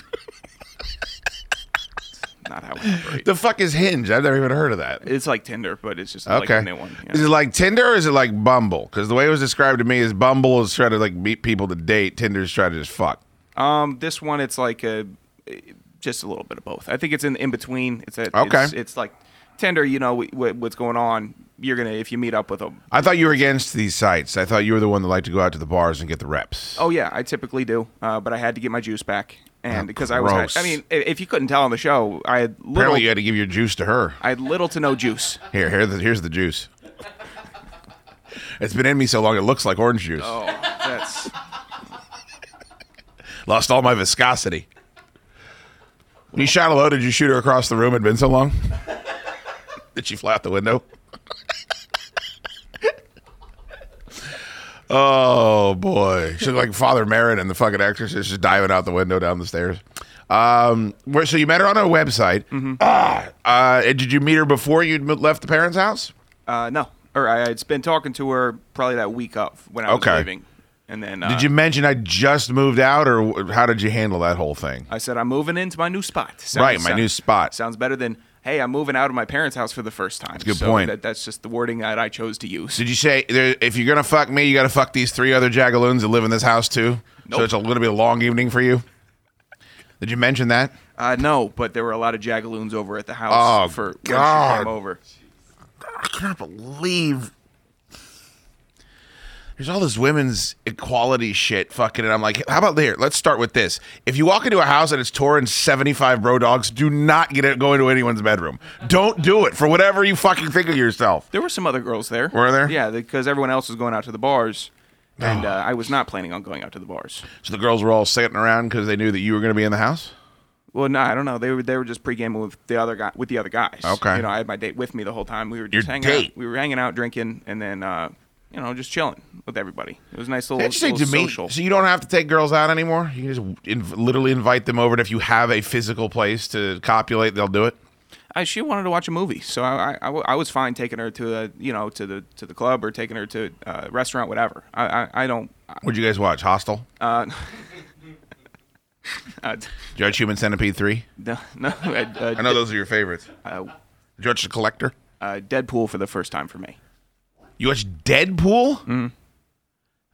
Not how operate. The fuck is Hinge? I've never even heard of that. It's like Tinder, but it's just Okay. like a new one. yeah. Is it like Tinder or is it like Bumble? Because the way it was described to me is Bumble is trying to like meet people to date. Tinder's trying to just fuck. Um, this one it's like a just a little bit of both. I think it's in in between. It's a, Okay. It's, it's like Tinder. You know wh- wh- what's going on. You're gonna if you meet up with them. I thought you were against these sites. I thought you were the one that liked to go out to the bars and get the reps. Oh yeah, I typically do. Uh, but I had to get my juice back, and Oh, because I gross. was, I mean, i- if you couldn't tell on the show, I had little, Apparently, you had to give your juice to her. I had little to no juice. Here, here, the, here's the juice. It's been in me so long it looks like orange juice. Oh, that's Lost all my viscosity. When you shot hello, did you shoot her across the room? It'd been so long. did she fly out the window? oh boy, she looked like Father Merrin and the fucking Exorcist, just diving out the window down the stairs. Um, where so you met her on a website? Ah, uh, and did you meet her before you left the parents' house? uh, no. Or I had been talking to her probably that week of when I was Okay. leaving, and then uh, Did you mention I just moved out, or how did you handle that whole thing? I said I'm moving into my new spot. Sounds- right, my sound- new spot. Sounds better than hey, I'm moving out of my parents' house for the first time. That's a good point. That, that's just the wording that I chose to use. Did you say if you're gonna fuck me, you gotta fuck these three other jagaloons that live in this house too? So it's a little bit a long evening for you. Did you mention that? Uh, no, but there were a lot of jagaloons over at the house Oh, for when she came over. I cannot believe there's all this women's equality shit fucking and I'm like, how about there? Let's start with this. If you walk into a house and it's touring 75 bro dogs, do not get it go into anyone's bedroom. Don't do it for whatever you fucking think of yourself. There were some other girls there. Were there? Yeah, because everyone else was going out to the bars, and uh, I was not planning on going out to the bars. So the girls were all sitting around because they knew that you were gonna be in the house? Well, no, I don't know. They were they were just pre-gaming with the other guy with the other guys. Okay. You know, I had my date with me the whole time. We were just Your hanging date? out. We were hanging out, drinking, and then uh, you know just chilling with everybody. It was a nice little, Interesting little to me. social. So you don't have to take girls out anymore. You can just inv- literally invite them over, and if you have a physical place to copulate, they'll do it. Uh, she wanted to watch a movie, so I I was fine taking her to a you know to the to the club or taking her to a restaurant, whatever. I I, I don't. What'd you guys watch? Hostel. Uh, uh, watch Human Centipede three? no, no, uh, uh, I know those are your favorites. Uh, Did The Collector? uh, Deadpool for the first time for me. You watched Deadpool? Mm.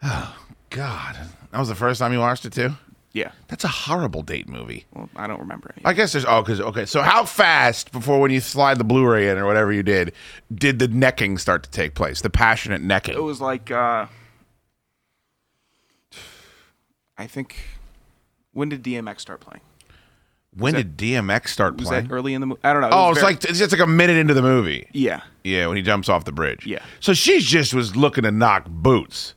Oh God, that was the first time you watched it too. Yeah. That's a horrible date movie. Well, I don't remember any. I guess there's oh, because okay. So how fast before when you slide the Blu-ray in or whatever you did, did the necking start to take place? The passionate necking. It was like uh I think when did DMX start playing? When did DMX start Was playing? that early in the movie? I don't know. It oh, it's very- like it's just like a minute into the movie. Yeah. Yeah, when he jumps off the bridge. Yeah. So she just was looking to knock boots.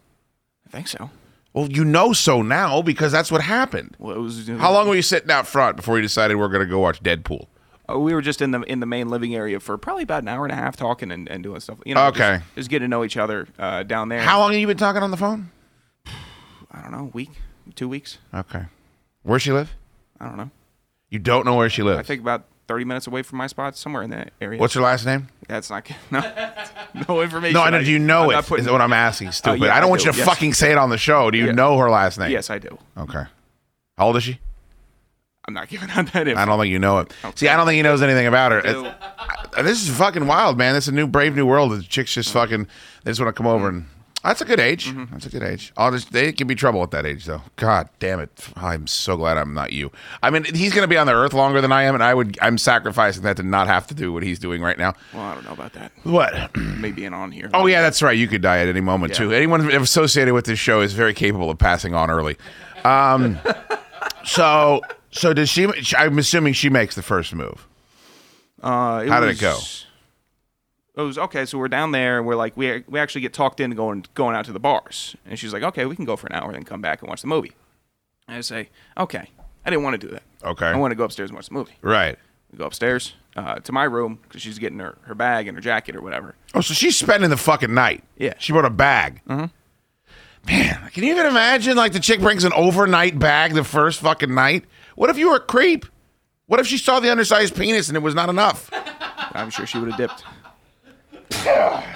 I think so. Well, you know so now because that's what happened. Well, it was How long were you sitting out front before you decided we're going to go watch Deadpool? Oh, we were just in the in the main living area for probably about an hour and a half talking and, and doing stuff. You know, Okay. Just, just getting to know each other uh, down there. How long have you been talking on the phone? I don't know, week, two weeks. Okay. Where she live? I don't know. You don't know where she lives. I think about thirty minutes away from my spot, somewhere in that area. What's her last name? That's not. No, no information. No, I know. Do you know I'm it? putting- Is what I'm asking. Uh, stupid. Oh, yeah, I don't I want do, you to yes. fucking say it on the show. Do you Yeah. know her last name? Yes, I do. Okay. How old is she? I'm not giving out that info. I don't think you know it. See, I don't think he knows anything about her. I- this is fucking wild, man. This is a new brave new world. The chicks just fucking they just want to come over and that's a good age. Mm-hmm. That's a good age. Just they can be trouble at that age though. God damn it. I'm so glad I'm not you. I mean, he's gonna be on the earth longer than I am, and I would I'm sacrificing that to not have to do what he's doing right now. Well, I don't know about that. What? Me being on here. Oh yeah, that's right. You could die at any moment Yeah. too. Anyone associated with this show is very capable of passing on early. Um, so so does she? I'm assuming she makes the first move. Uh, How did it go? It was okay. So we're down there, and we're like, we we actually get talked into going going out to the bars, and she's like, okay, we can go for an hour, then come back and watch the movie. And I say, okay. I didn't want to do that. Okay. I want to go upstairs and watch the movie. Right. We go upstairs uh, to my room because she's getting her, her bag and her jacket or whatever. Oh, so she's spending the fucking night. Yeah. She brought a bag. Mm-hmm. Man, can you even imagine? Like the chick brings an overnight bag the first fucking night. What if you were a creep? What if she saw the undersized penis and it was not enough? I'm sure she would have dipped.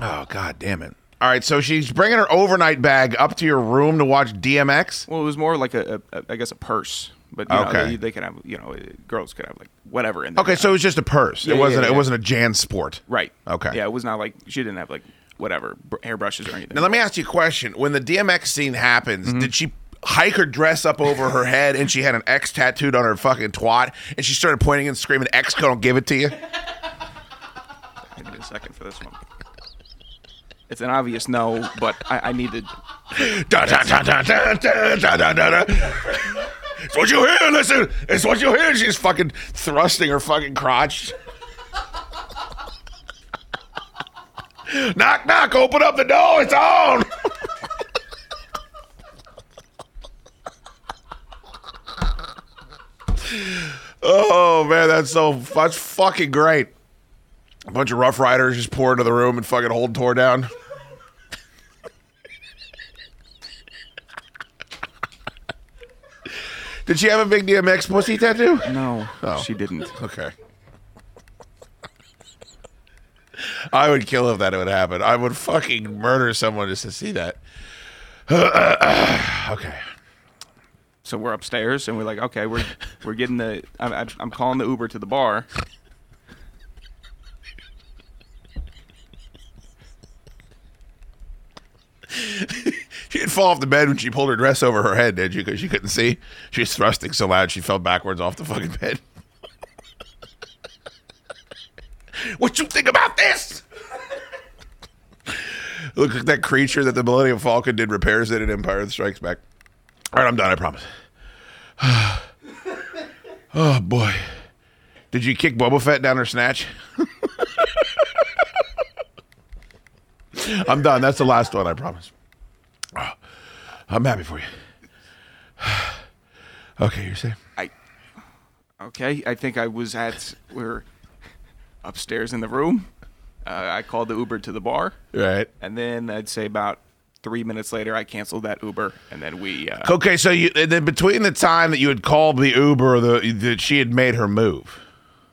Oh god damn it! All right, so she's bringing her overnight bag up to your room to watch DMX. Well, it was more like a, I guess a purse, but you know, Okay. they, they could have you know girls could have like whatever in there. Okay, so it was just a purse. Yeah, it yeah, wasn't. yeah. It wasn't a Jan Sport. right. Okay. Yeah, it was not like she didn't have like whatever br- hairbrushes or anything. Now let me ask you a question. When the DMX scene happens, Mm-hmm. did she hike her dress up over her head and she had an X tattooed on her fucking twat and she started pointing and screaming, "X don't give it to you." A second for this one. It's an obvious no, but I, I needed. It's what you hear. Listen, it's what you hear. She's fucking thrusting her fucking crotch. knock, knock. Open up the door. It's on. oh man, that's so that's fucking great. A bunch of rough riders just pour into the room and fucking hold Tor down. Did she have a big DMX pussy tattoo? No, Oh. she didn't. Okay. I would kill if that would happen. I would fucking murder someone just to see that. okay. So we're upstairs and we're like, okay, we're we're getting the. I'm- I'm calling the Uber to the bar. She didn't fall off the bed when she pulled her dress over her head, did you? Because she couldn't see. She was thrusting so loud she fell backwards off the fucking bed. what you think about this? Look at that creature that the Millennium Falcon did repairs in in Empire Strikes Back. All right, I'm done. I promise. oh boy, did you kick Boba Fett down her snatch? I'm done. That's the last one. I promise. Oh, I'm happy for you. okay, you're safe. I. Okay, I think I was at. We're upstairs in the room. Uh, I called the Uber to the bar, Right. and then I'd say about three minutes later, I canceled that Uber, and then we. Uh, Okay, so you and then between the time that you had called the Uber, the that she had made her move.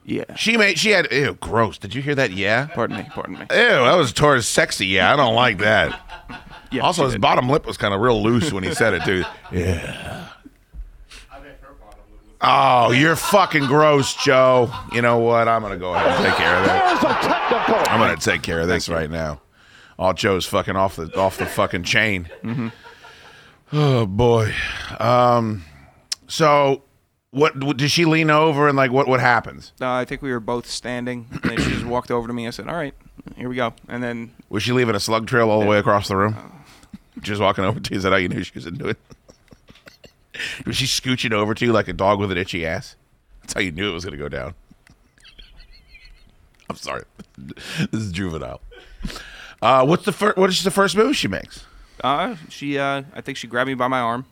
Yeah. She made she had ew gross. Did you hear that? Yeah. Pardon me. Pardon me. Ew, that was towards sexy. Yeah, I don't like that. Yeah, Also, his did. bottom lip was kind of real loose when he said it too. Yeah. Oh, you're fucking gross, Joe. You know what? I'm gonna go ahead and take care of that. I'm gonna take care of this right now. All Joe's fucking off the off the fucking chain. Oh boy. Um. So, what, what did she lean over and like what what happens? Uh, I think we were both standing, and then she just walked over to me. I said, "All right, here we go." And then Was she leaving a slug trail all the way across the room? Just walking over to you. Is that how you knew she was into it? was she scooching over to you like a dog with an itchy ass? That's how you knew it was going to go down. I'm sorry. this is juvenile. Uh, what's the first? What is the first move she makes? uh, she, uh, I think she grabbed me by my arm,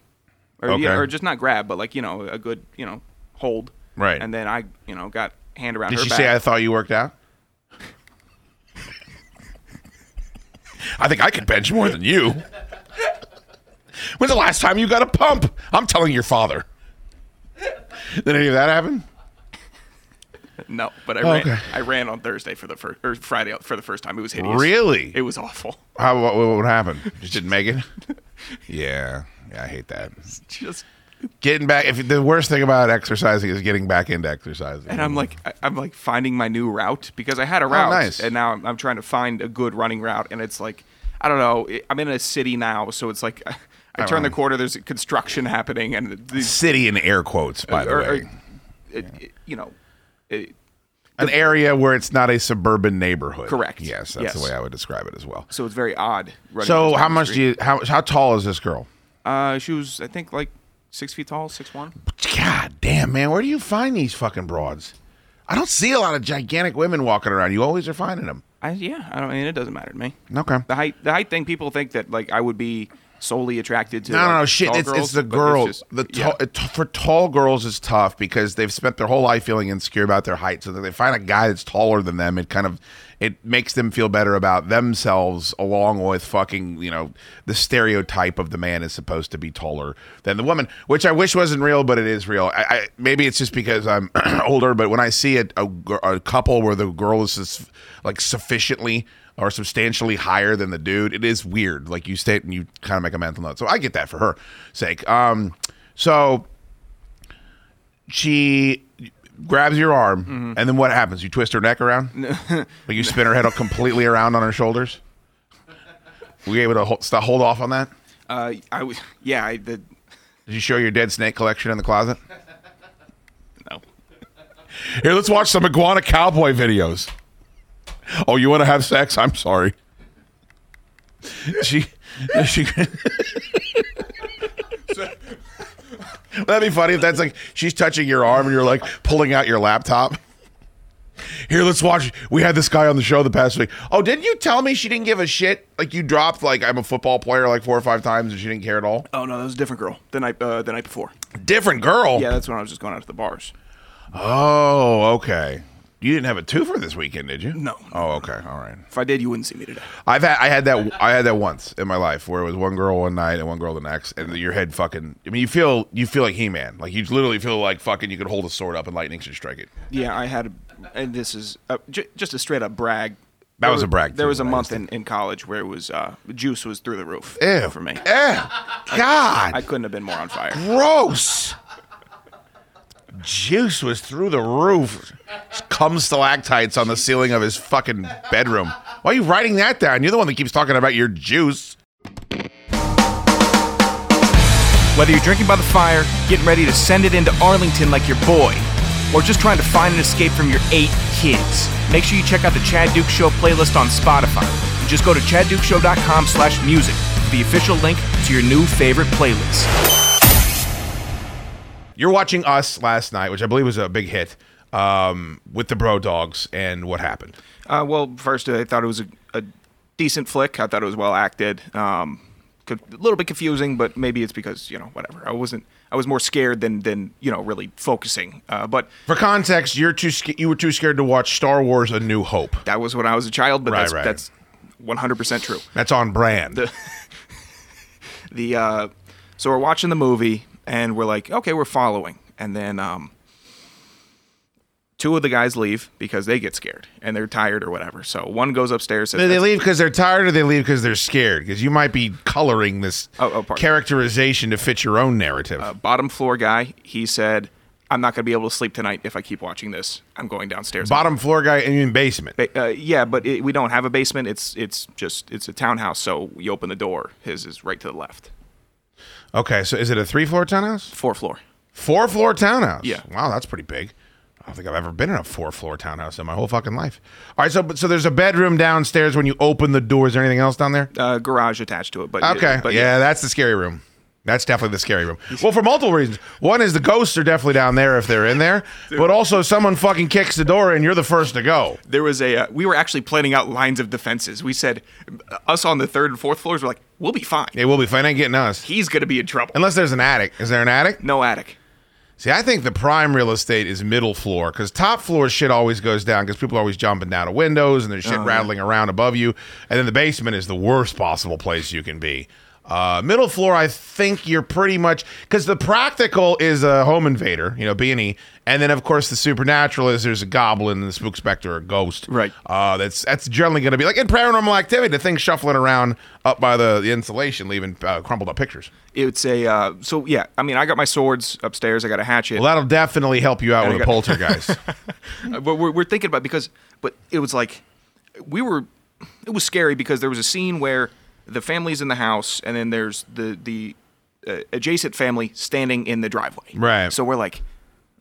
or Okay. yeah, or just not grab, but like you know, a good you know hold. Right. And then I, you know, got hand around Did her she back. say I thought you worked out? I think I could bench more than you. When's the last time you got a pump? I'm telling your father. Did any of that happen? No, but I Oh, ran. okay. I ran on Thursday for the first or Friday for the first time. It was hideous. Really? It was awful. How what, what happened? Just didn't make it. Yeah, yeah, I hate that. Just Getting back. If the worst thing about exercising is getting back into exercising. and I'm like I'm like finding my new route because I had a oh, route Oh, nice. and now I'm, I'm trying to find a good running route and it's like I don't know. I'm in a city now, so it's like I, I turn the corner. There's construction happening and the, city in air quotes, by the or- way. or- it- you know. It, An area where it's not a suburban neighborhood. Correct. Yes, that's the way I would describe it as well. so it's very odd. So, how much do you? How how tall is this girl? Uh, she was I think like six feet tall, six one. God damn, man, where do you find these fucking broads? I don't see a lot of gigantic women walking around. You always are finding them. I yeah. I don't I mean it doesn't matter to me. Okay. The height the height thing. People think that like I would be solely attracted to. No, no, like, no, shit. It's, girls, it's the but girl. just- the yeah. tall, it, for tall girls, it's tough because they've spent their whole life feeling insecure about their height. So that they find a guy that's taller than them, it kind of it makes them feel better about themselves, along with fucking you know the stereotype of the man is supposed to be taller than the woman, which I wish wasn't real, but it is real. I, I maybe it's just because I'm older, but when I see a, a, a couple where the girl is just, like sufficiently or substantially higher than the dude, it is weird. Like you state and you kind of make a mental note. So I get that for her sake. Um, so she grabs your arm, Mm-hmm. and then what happens? You twist her neck around, like you spin her head up completely around on her shoulders. Were you able to hold, st- hold off on that? Uh, I was yeah. I the Did you show your dead snake collection in the closet? no. Here, let's watch some iguana cowboy videos. Oh, you want to have sex? I'm sorry. She, she. That'd be funny if that's like she's touching your arm and you're like pulling out your laptop. Here, let's watch. We had this guy on the show the past week. Oh, didn't you tell me she didn't give a shit? Like you dropped like I'm a football player like four or five times and she didn't care at all. Oh no, that was a different girl the night uh, the night before. Different girl. Yeah, that's when I was just going out to the bars. Oh, okay. You didn't have a twofer this weekend, did you? No. Oh, okay. All right. If I did, you wouldn't see me today. I've had I had that I had that once in my life where it was one girl one night and one girl the next, and your head fucking. I mean, you feel you feel like He Man, like you literally feel like fucking. You could hold a sword up and lightning should strike it. Yeah, I had, and this is uh, j- just a straight up brag. That There was a brag, There was a I month in, in college where it was uh, juice was through the roof Ew. for me. Eh, God, I couldn't have been more on fire. gross. Juice was through the roof. Cum stalactites on the ceiling of his fucking bedroom. Why are you writing that down? You're the one that keeps talking about your juice. Whether you're drinking by the fire, getting ready to send it into Arlington like your boy, or just trying to find an escape from your eight kids, make sure you check out the Chad Duke Show playlist on Spotify. Just go to chaddukeshow.com slash music the official link to your new favorite playlist. You're watching Us last night, which I believe was a big hit, um, with the Bro Dogs, and what happened? Uh, well, first I thought it was a, a decent flick. I thought it was well acted. Um, a little bit confusing, but maybe it's because you know whatever. I wasn't. I was more scared than than you know really focusing. Uh, but For context, you're too you were too scared to watch Star Wars: A New Hope. that was when I was a child. But Right, that's right. that's 100 percent true. That's on brand. the uh, so we're watching the movie and we're like, okay, we're following, and then um, two of the guys leave because they get scared and they're tired or whatever. So one goes upstairs. Says, Do they leave because they're tired, or they leave because they're scared? Because you might be coloring this Oh, oh, characterization to fit your own narrative. uh, bottom floor guy. He said, I'm not going to be able to sleep tonight if I keep watching this. I'm going downstairs. Bottom floor guy in basement. Ba- uh, yeah, but it, we don't have a basement. It's it's just it's a townhouse. So you open the door. His is right to the left. Okay, so is it a three floor townhouse? Four floor. Four floor townhouse. Yeah. Wow, that's pretty big. I don't think I've ever been in a four floor townhouse in my whole fucking life. All right, so but so there's a bedroom downstairs when you open the door. Is there anything else down there? Uh, garage attached to it. But Okay. but yeah, that's the scary room. That's definitely the scary room. Well, for multiple reasons. One is the ghosts are definitely down there if they're in there, but also someone fucking kicks the door and you're the first to go. There was a. Uh, we were actually planning out lines of defenses. We said, uh, us on the third and fourth floors were like, we'll be fine. It will be fine. Ain't getting us. He's gonna be in trouble. Unless there's an attic. Is there an attic? No attic. See, I think the prime real estate is middle floor because top floor shit always goes down because people are always jumping down to windows and there's shit Oh, yeah. rattling around above you. And then the basement is the worst possible place you can be. Uh, middle floor, I think you're pretty much because the practical is a home invader, you know, B and E, and then of course the supernatural is there's a goblin, the spook specter, a ghost, Right. Uh, that's that's generally going to be like in paranormal activity, the thing shuffling around up by the, the insulation, leaving uh, crumpled up pictures. It's a. Uh, so yeah, I mean, I got my swords upstairs. I got a hatchet. Well, that'll definitely help you out And with a got- poltergeist. Uh, but we're, we're thinking about because, but it was like, we were, it was scary because there was a scene where the family's in the house and then there's the the uh, adjacent family standing in the driveway. Right. So we're like,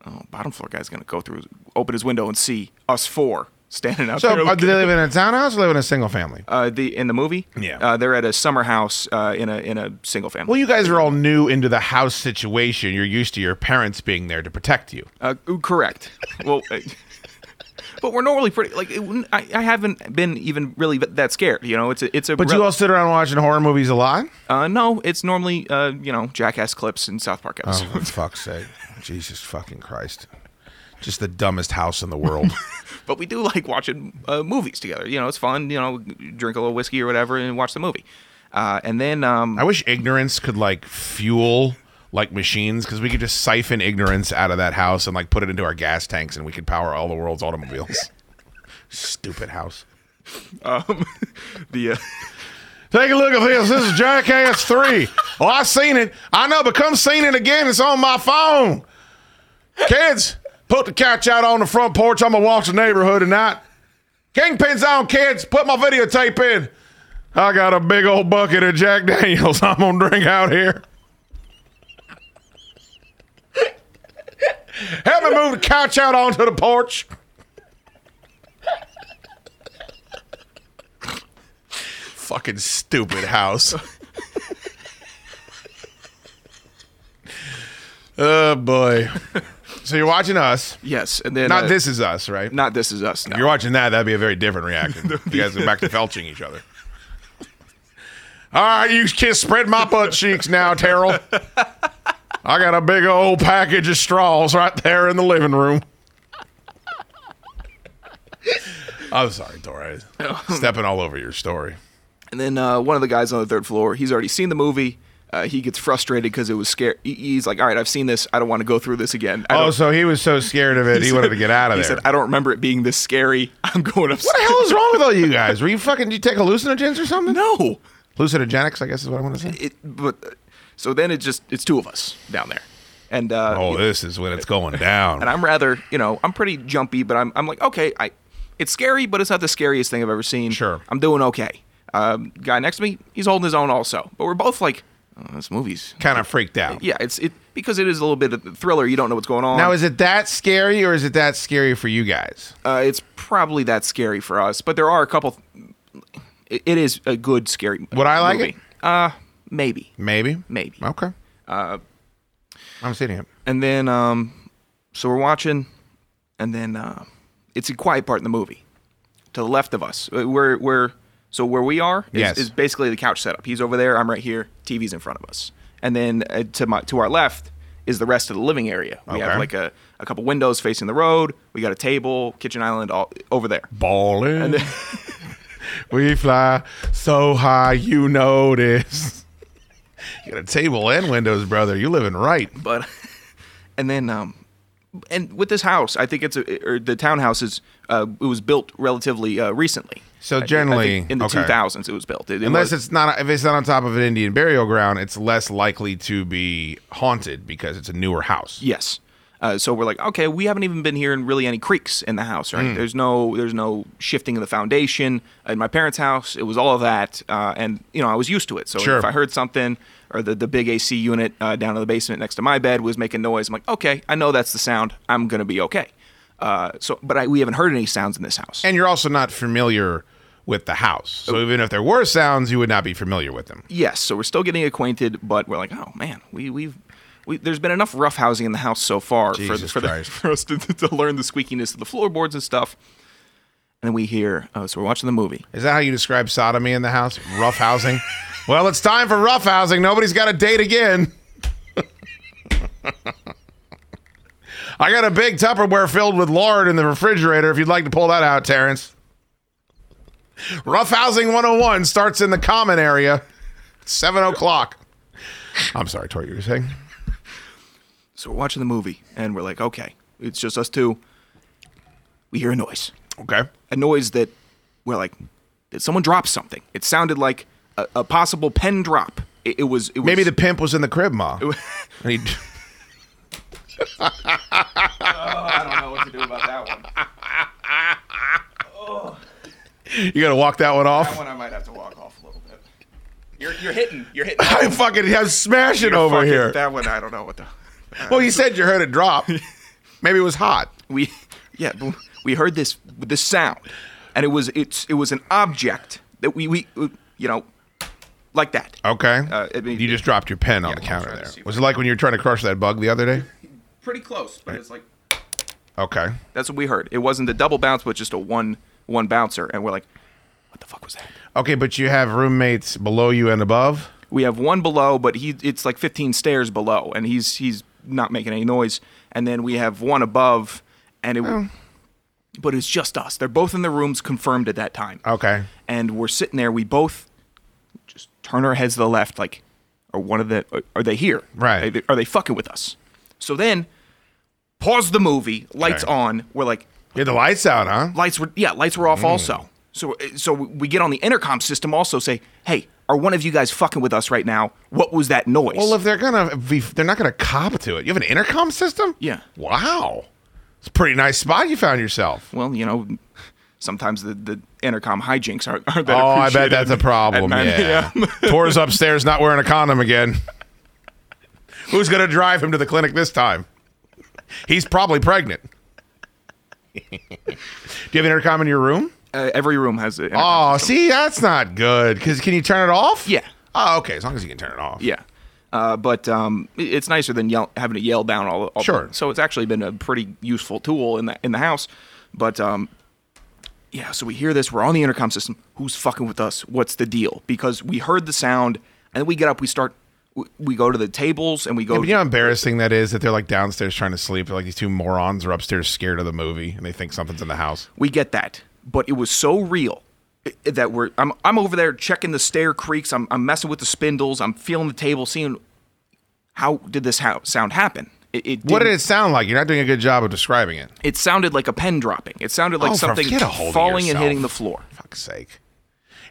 oh, bottom floor guy's gonna go through, open his window and see us four standing out So, there. uh, do they live in a townhouse or live in a single family? uh, the in the movie, Yeah. uh, they're at a summer house uh, in a in a single family. Well, you guys are all new into the house situation. You're used to your parents being there to protect you. Uh, correct. well, but we're normally pretty like it, I, I haven't been even really that scared. You know, it's a it's a. But rel- you all sit around watching horror movies a lot? Uh, no, it's normally uh, you know jackass clips and South Park Oh, episodes. for fuck's sake. Jesus fucking Christ. Just the dumbest house in the world. but we do like watching uh, movies together. You know, it's fun. You know, drink a little whiskey or whatever and watch the movie. Uh, and then um, I wish ignorance could like fuel like machines because we could just siphon ignorance out of that house and like put it into our gas tanks and we could power all the world's automobiles. Stupid house. um, the uh, Take a look at this. This is Jackass 3. Oh, I seen it. I know, but come seen it again. It's on my phone. Kids, put the couch out on the front porch. I'm to watch the neighborhood tonight. Kingpin's on, kids. Put my videotape in. I got a big old bucket of Jack Daniels I'm to drink out here. Help me move the couch out onto the porch. Fucking stupid house. oh boy. So you're watching us. yes, and then Not uh, this is us, right? Not this is us. No. If you're watching that, that'd be a very different reaction. you guys are back to felching each other. All right, you kids spread my butt cheeks now, Terrell. I got a big old package of straws right there in the living room. I'm sorry, Torres. Stepping all over your story. And then uh, one of the guys on the third floor, he's already seen the movie. Uh, he gets frustrated because it was scary. He's like, "All right, I've seen this. I don't want to go through this again." I Oh, so he was so scared of it, he, wanted to get out of he there. He said, "I don't remember it being this scary. I'm going upstairs." what the hell is wrong with all you guys? Were you fucking? Did you take hallucinogens or something? No. Hallucinogenics, I guess is what I want to say. It, but so then it just it's two of us down there, and uh, Oh, this is when it's going down. and I'm rather, you know, I'm pretty jumpy, but I'm I'm like, okay, I it's scary, but it's not the scariest thing I've ever seen. Sure. I'm doing okay. Um, guy next to me, he's holding his own also, but we're both like, oh, this movie's kind of freaked out. yeah, it's it because it is a little bit of a thriller. You don't know what's going on. Now, is it that scary, or is it that scary for you guys? uh, it's probably that scary for us, but there are a couple. It, it is a good scary. Would I like movie. it? Uh, maybe, Maybe. maybe. Okay. Uh, I'm sitting it. and then um, so we're watching, and then uh, it's a quiet part in the movie. To the left of us, Uh, we're we're so where we are is, Yes. is basically the couch setup. He's over there, I'm right here. TV's in front of us, and then uh, to my to our left is the rest of the living area. We Okay. have like a, a couple windows facing the road. We got a table, kitchen island, all over there. Ballin'. we fly so high, you notice. You got a table and windows, brother. You're living right. but and then um and with this house i think it's a or the townhouse is uh it was built relatively uh recently So I I generally- in the okay. 2000s it was built It- it Unless was- it's not, if it's not on top of an Indian burial ground, it's less likely to be haunted because it's a newer house. yes Uh, so we're like, okay, we haven't even been hearing really any creaks in the house, right? Mm. There's no, there's no shifting of the foundation. In my parents' house, it was all of that, uh, and you know, I was used to it. So Sure. if I heard something, or the the big AC unit uh, down in the basement next to my bed was making noise, I'm like, okay, I know that's the sound. I'm gonna be okay. Uh, so, but I, we haven't heard any sounds in this house. And you're also not familiar with the house. So even if there were sounds, you would not be familiar with them. Yes, so we're still getting acquainted, but we're like, oh man, we we've we, there's been enough rough housing in the house so far for, the, for, the, for us to, to learn the squeakiness of the floorboards and stuff. And then we hear, oh, so we're watching the movie. Is that how you describe sodomy in the house? Rough housing? well, it's time for rough housing. Nobody's got a date again. I got a big Tupperware filled with lard in the refrigerator if you'd like to pull that out, Terrence. Rough Housing 101 starts in the common area, 7 o'clock. I'm sorry, Tori, you were saying? So we're watching the movie, and we're like, okay, it's just us two. We hear a noise. Okay. A noise that we're like, did someone drop something? It sounded like a, a possible pen drop. It, it was. It was Maybe the pimp was in the crib, Ma. Oh, and he- I don't know what to do about that one. you got to walk that one off? That one I might have to walk off a little bit. You're, you're hitting. You're hitting. I fucking I'm smashing You're over fucking- here. That one, I don't know what the. Well, you said you heard it drop. Maybe it was hot. we yeah we heard this this sound and it was it's it was an object that we we uh, you know like that Okay. Uh, I mean- you just dropped your pen on the counter there. Was it like when you were trying to crush that bug the other day? pretty close but it's like Okay. that's what we heard it wasn't the double bounce but just a one one bouncer and we're like what the fuck was that Okay, but you have roommates below you and above? we have one below but he it's like 15 stairs below and he's he's not making any noise and then we have one above and it but it's just us they're both in the rooms confirmed at that time Okay. and we're sitting there. We both just turn our heads to the left, like, are one of the are they here? Right. Are they, are they fucking with us? So then, pause the movie, lights Okay. on. We're like, You had the lights out, huh? lights were yeah, lights were off Mm. also. So so we get on the intercom system also say, hey, are one of you guys fucking with us right now? What was that noise? Well, if they're gonna be, they're not gonna cop to it. You have an intercom system? Yeah. Wow. It's a pretty nice spot you found yourself. well, you know. Sometimes the, the intercom hijinks aren't, aren't that Oh, I bet that's a problem. Yeah. a.m. Tor's upstairs not wearing a condom again. Who's gonna drive him to the clinic this time? He's probably pregnant. Do you have an intercom in your room? Uh, every room has it. Oh, see, that's not good. Cause can you turn it off? Yeah. Oh, okay. As long as you can turn it off. Yeah. Uh, but um, it- it's nicer than yell, having to yell down all. all Sure. So it's actually been a pretty useful tool in the in the house. But um, yeah, so we hear this. We're on the intercom system. Who's fucking with us? What's the deal? Because we heard the sound, and then we get up. We start. we- We go to the tables and we go. But you know how embarrassing that is that they're like downstairs trying to sleep. They're like these two morons are upstairs scared of the movie and they think something's in the house. we get that, but it was so real eh, eh, that we're. I'm I'm over there checking the stair creaks. I'm I'm messing with the spindles. I'm feeling the table, seeing how did this ha- sound happen. It, it What did it sound like? You're not doing a good job of describing it. It sounded like a pen dropping. It sounded like Oh, something get a hold of falling and hitting the floor. Fuck's sake.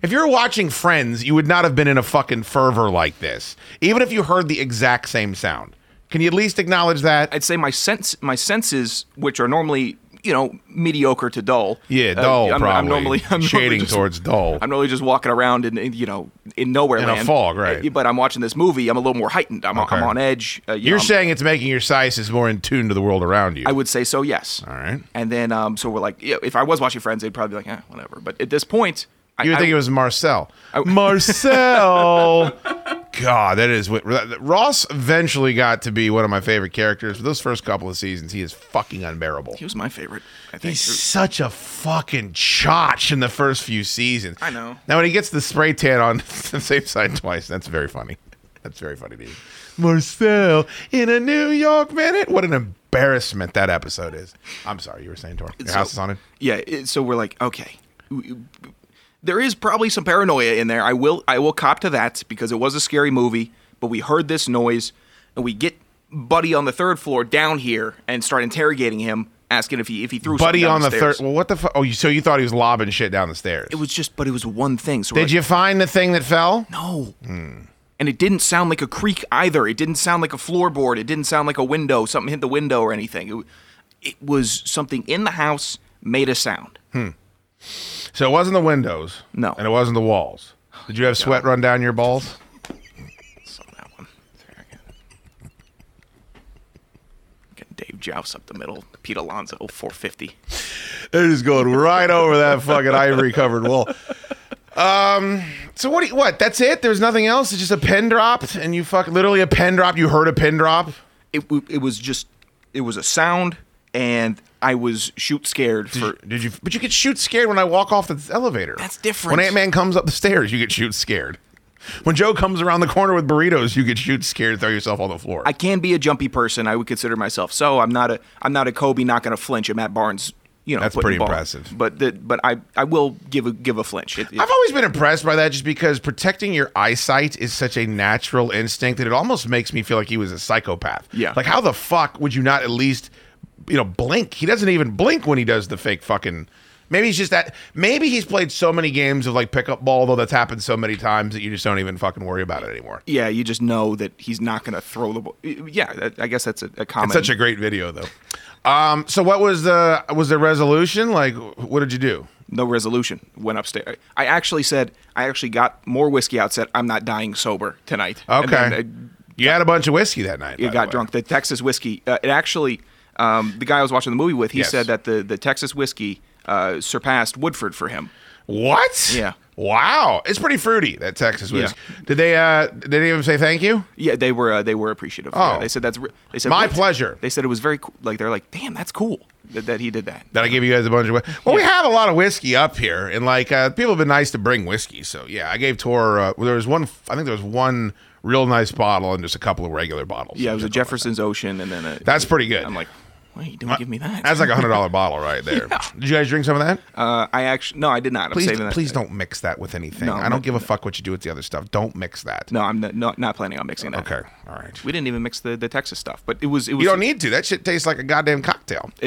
If you were watching Friends, you would not have been in a fucking fervor like this, even if you heard the exact same sound. Can you at least acknowledge that? I'd say my sense, my senses, which are normally you know mediocre to dull. Yeah, uh, dull. I'm, probably I'm normally I'm normally shading just- towards dull. I'm normally just walking around in, in, you know in nowhere In a fog, right. Uh, But I'm watching this movie. I'm a little more heightened. I'm, Okay. I'm on edge. Uh, you I'm- saying it's making your sises more in tune to the world around you. I would say so. Yes. All right. And then um, so we're like, yeah, if I was watching Friends, they'd probably be like, eh, whatever. But at this point, You would I, think I, it was Marcel. Marcel. God, that is what Ross eventually got to be one of my favorite characters. For those first couple of seasons, he is fucking unbearable. He was my favorite. I think. He's such a fucking chotch in the first few seasons. I know. Now when he gets the spray tan on the same side twice, that's very funny. That's very funny to you. Marcel in a New York minute. What an embarrassment that episode is. I'm sorry, you were saying, Tor. Your So- house is on it. Yeah. It, so we're like, okay, there is probably some paranoia in there. I will, I will cop to that because it was a scary movie. But we heard this noise, and we get Buddy on the third floor down here and start interrogating him, asking if he if he threw Buddy on the stairs. third. Well, what the fuck? Oh, you, so you thought he was lobbing shit down the stairs? It was just, but it was one thing. So Did like, you find the thing that fell? No. and it didn't sound like a creak either. It didn't sound like a floorboard. It didn't sound like a window. Something hit the window or anything. It, it was something in the house made a sound. Hmm. So it wasn't the windows. No. And it wasn't the walls. Did you have sweat run down your balls? Getting Dave Joust up the middle. Pete Alonso, 450. They're just going right over that fucking ivory covered wall. Um. So what? Do you, what? That's it. There's nothing else. It's just a pin dropped, and you fuck literally a pin drop. You heard a pin drop. It, w- it was just, it was a sound, and I was shoot scared Did for. you, did you? But you get shoot scared when I walk off the elevator. That's different. When Ant Man comes up the stairs, you get shoot scared. When Joe comes around the corner with burritos, you get shoot scared, and throw yourself on the floor. I can be a jumpy person. I would consider myself so. I'm not a. I'm not a Kobe. Not going to flinch. I'm Matt Barnes. You know, That's pretty impressive. But the, but I I will give a give a flinch. It, it- I've always been impressed by that just because protecting your eyesight is such a natural instinct that it almost makes me feel like he was a psychopath. Yeah. Like, how the fuck would you not at least, you know, blink? He doesn't even blink when he does the fake fucking. Maybe he's just that. Maybe he's played so many games of like pickup ball, though that's happened so many times that you just don't even fucking worry about it anymore. yeah, you just know that he's not going to throw the ball. Yeah, I guess that's a, a common. It's such a great video, though. Um, so what was the was the resolution? Like, what did you do? no resolution. Went upstairs. I actually said I actually got more whiskey out. Said I'm not dying sober tonight. Okay. You had a bunch of whiskey that night. you got drunk. The Texas whiskey. Uh, it actually, um, the guy I was watching the movie with, he Yes. said that the the Texas whiskey uh, surpassed Woodford for him. What? Yeah. Wow, it's pretty fruity that Texas whiskey. Did they? uh Did they even say thank you? Yeah, they were uh, they were appreciative. Oh. Yeah, they said that's re- they said My pleasure. They said it was very cool. Like they're like, damn, that's cool that, that he did that. That I gave you guys a bunch of. Well, we have a lot of whiskey up here, and like uh, people have been nice to bring whiskey. So yeah, I gave Tor. Uh, there was one. I think there was one real nice bottle and just a couple of regular bottles. Yeah, it was a Jefferson's Ocean, and then a, That's pretty good. I'm like, why you don't give me that? That's like a hundred dollar bottle right there. Did you guys drink some of that? Uh, I actually no, I did not. I'm Please, saving that. please don't mix that with anything. No, I I'm don't not- give a fuck what you do with the other stuff. Don't mix that. No, I'm not, not not planning on mixing that. Okay, all right. We didn't even mix the, the Texas stuff, but it was it was. You don't need to. That shit tastes like a goddamn cocktail.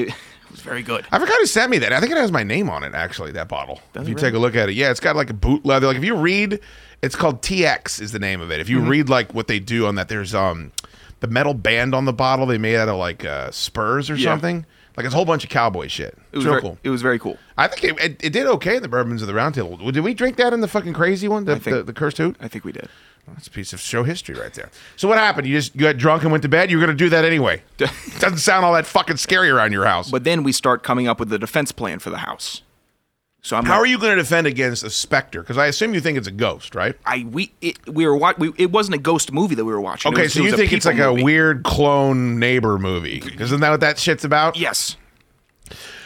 It, was very good. I forgot who sent me that. I think it has my name on it. Actually, that bottle. Does if it you really? take a look at it, yeah, it's got like a boot leather. Like if you read, it's called TX is the name of it. If you Mhm. read like what they do on that, there's um the metal band on the bottle they made out of like uh, spurs or Yeah. something. Like it's a whole bunch of cowboy shit. It was very, cool. It was very cool. I think it, it, it did okay in the bourbons of the round table. Did we drink that in the fucking crazy one? The, think- the, the cursed hoot? I think we did. That's a piece of show history right there. So what happened? You just you got drunk and went to bed. You were gonna do that anyway. Doesn't sound all that fucking scary around your house. But then we start coming up with the defense plan for the house. So I'm How like, are you going to defend against a specter? Because I assume you think it's a ghost, right? I we it, we were wa- we, it wasn't a ghost movie that we were watching. Okay, was- so you think it's like people a weird clone neighbor movie? Isn't that what that shit's about? Yes.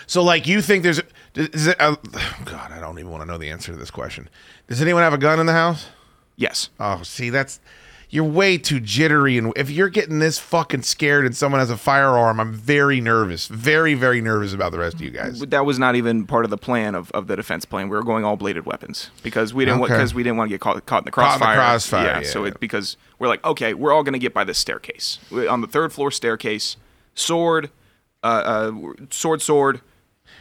So, like, you think there's is it? A, God, I don't even want to know the answer to this question. Does anyone have a gun in the house? Yes. Oh, see, that's you're way too jittery, and if you're getting this fucking scared and someone has a firearm, I'm very nervous, very, very nervous about the rest of you guys. But that was not even part of the plan of, of the defense plan. We were going all bladed weapons because we didn't Okay. because we didn't want to get caught, caught in the Caught in the crossfire. crossfire, Yeah. yeah, so yeah. it because we're like, okay, we're all gonna get by this staircase We- on the third floor staircase. Sword, uh, uh, sword, sword.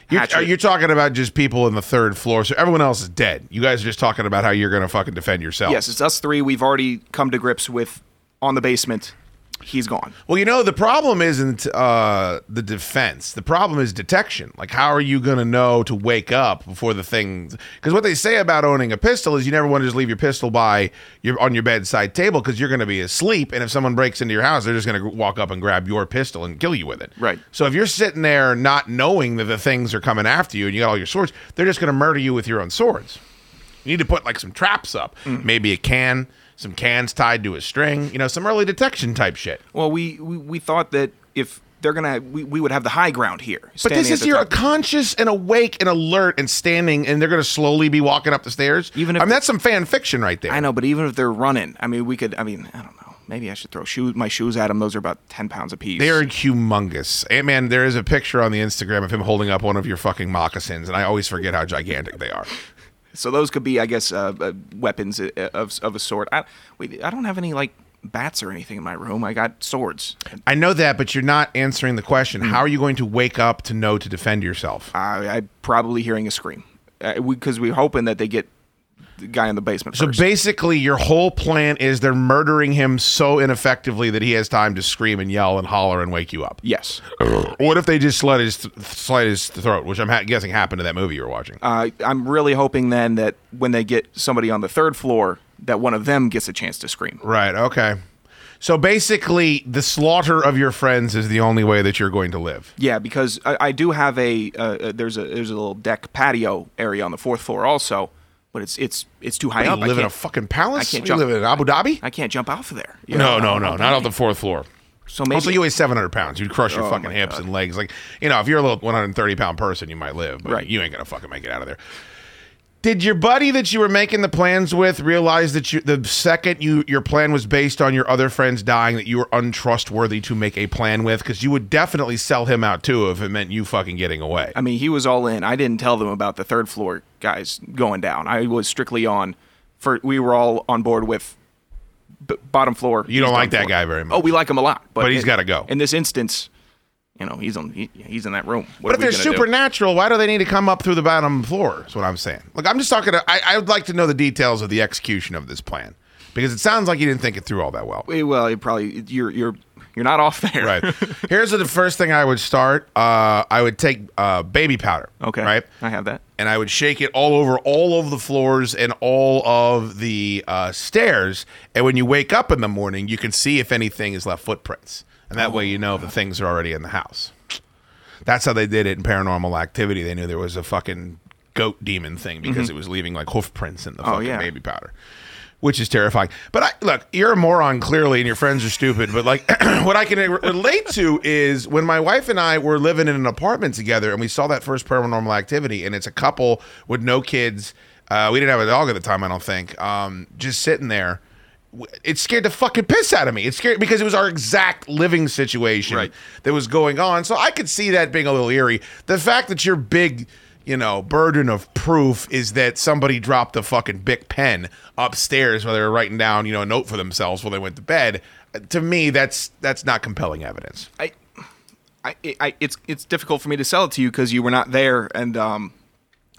You're, are you talking about just people in the third floor? So everyone else is dead. You guys are just talking about how you're going to fucking defend yourself. Yes, it's us three. We've already come to grips with on the basement. He's gone. Well, you know, the problem isn't uh, the defense. The problem is detection. Like, how are you going to know to wake up before the thing? Because what they say about owning a pistol is you never want to just leave your pistol by your on your bedside table because you're going to be asleep, and if someone breaks into your house, they're just going to walk up and grab your pistol and kill you with it. Right. So if you're sitting there not knowing that the things are coming after you and you got all your swords, they're just going to murder you with your own swords. You need to put like some traps up, Mm. maybe a can, some cans tied to a string, you know, some early detection type shit. Well, we we, we thought that if they're gonna, we, we would have the high ground here. But this is you're conscious and awake and alert and standing, and they're going to slowly be walking up the stairs. Even if- I mean, that's some fan fiction right there. I know, but even if they're running, I mean, we could. I mean, I don't know. Maybe I should throw shoes, my shoes at them. Those are about ten pounds apiece. They're humongous. And man, there is a picture on the Instagram of him holding up one of your fucking moccasins, and I always forget how gigantic they are. So those could be, I guess, uh, uh, weapons uh, of of a sort. I, wait, I don't have any like bats or anything in my room. I got swords. I know that, but you're not answering the question. Hmm. How are you going to wake up to know to defend yourself? I, I probably hearing a scream because we, are hoping that they get guy in the basement. So first. basically, your whole plan is they're murdering him so ineffectively that he has time to scream and yell and holler and wake you up. yes. What if they just slit his slit his throat, which I'm ha- guessing happened to that movie you were watching? Uh, I'm really hoping then that when they get somebody on the third floor, that one of them gets a chance to scream. Right. Okay. So basically, the slaughter of your friends is the only way that you're going to live. Yeah, because I, I do have a uh, uh, there's a there's a little deck patio area on the fourth floor also, but it's it's it's too high What, up. you I live in a fucking palace? I can't You jump. live in Abu Dhabi? I can't jump off of there. you No, know, no, no, not off the fourth floor. So maybe also, you weigh 700 pounds. You'd crush your Oh, fucking hips God. and legs. Like, you know, if you're a little 130 pound person, you might live, but Right. you ain't gonna fucking make it out of there. Did your buddy that you were making the plans with realize that you, the second you your plan was based on your other friends dying, that you were untrustworthy to make a plan with? Because you would definitely sell him out too if it meant you fucking getting away. I mean, he was all in. I didn't tell them about the third floor guys going down. I was strictly on. For we were all on board with b- bottom floor. You don't like that for. guy very much. Oh, we like him a lot, but, But he's in- gotta go. In this instance, you know, he's on. He, he's in that room. What But if they're gonna do? supernatural, why do they need to come up through the bottom floor? Is what I'm saying. Look, I'm just talking. To, I, I would like to know the details of the execution of this plan because it sounds like you didn't think it through all that well. Well, it probably you're you're you're not off there. Right. Here's the first thing I would start. Uh, I would take uh, baby powder. Okay. Right. I have that. And I would shake it all over all of the floors and all of the uh, stairs. And when you wake up in the morning, you can see if anything has left footprints. And that way you know the things are already in the house. That's how they did it in paranormal activity. They knew there was a fucking goat demon thing because it was leaving like hoof prints in the Mm-hmm. Oh, fucking yeah. baby powder. Which is terrifying. But I look, you're a moron clearly and your friends are stupid. But like what I can relate to is when my wife and I were living in an apartment together and we saw that first paranormal activity and it's a couple with no kids. Uh, we didn't have a dog at the time, I don't think. Um, just sitting there it scared the fucking piss out of me. It scared because it was our exact living situation Right. that was going on. So I could see that being a little eerie. The fact that your big, you know, burden of proof is that somebody dropped a fucking big pen upstairs while they were writing down, you know, a note for themselves while they went to bed. uh, To me, that's that's not compelling evidence. I, I, I, it's it's difficult for me to sell it to you because you were not there, and um,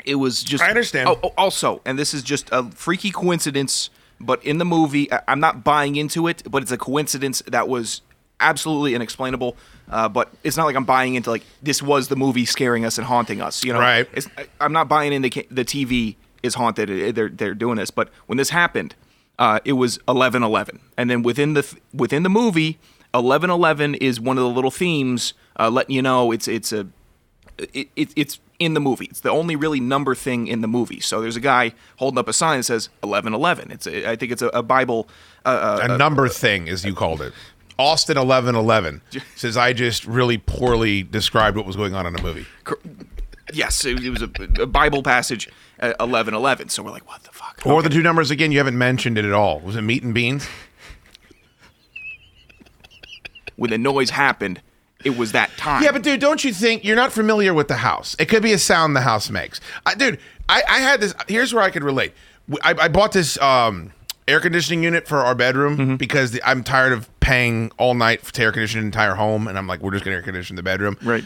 it was just. I understand. Oh, oh, also, and this is just a freaky coincidence, but in the movie, I- I'm not buying into it, but it's a coincidence that was absolutely inexplainable. Uh, but it's not like I'm buying into like this was the movie scaring us and haunting us. You know, Right. It's, I- I'm not buying into ca- the TV is haunted. uh, They're they're doing this, but when this happened, uh, it was 11:11, and then within the th- within the movie, 11:11 is one of the little themes uh, letting you know it's it's a it, it, it's in the movie. It's the only really number thing in the movie. So there's a guy holding up a sign that says 1111. It's a, I think it's a, a Bible. Uh, A uh, number thing, as you called it. Austin eleven eleven says I just really poorly described what was going on in the movie. yes, it, was a, a Bible passage. Uh, 1111. So we're like, what the fuck? Or the two numbers again, you haven't mentioned it at all. Was it meat and beans? When the noise happened, it was that time. Yeah, but dude, don't you think you're not familiar with the house? It could be a sound the house makes. I, dude, I, I had this. Here's where I could relate. I, I bought this um, air conditioning unit for our bedroom Mm-hmm. because the, I'm tired of paying all night to air condition the entire home, and I'm like, we're just gonna air condition the bedroom, Right.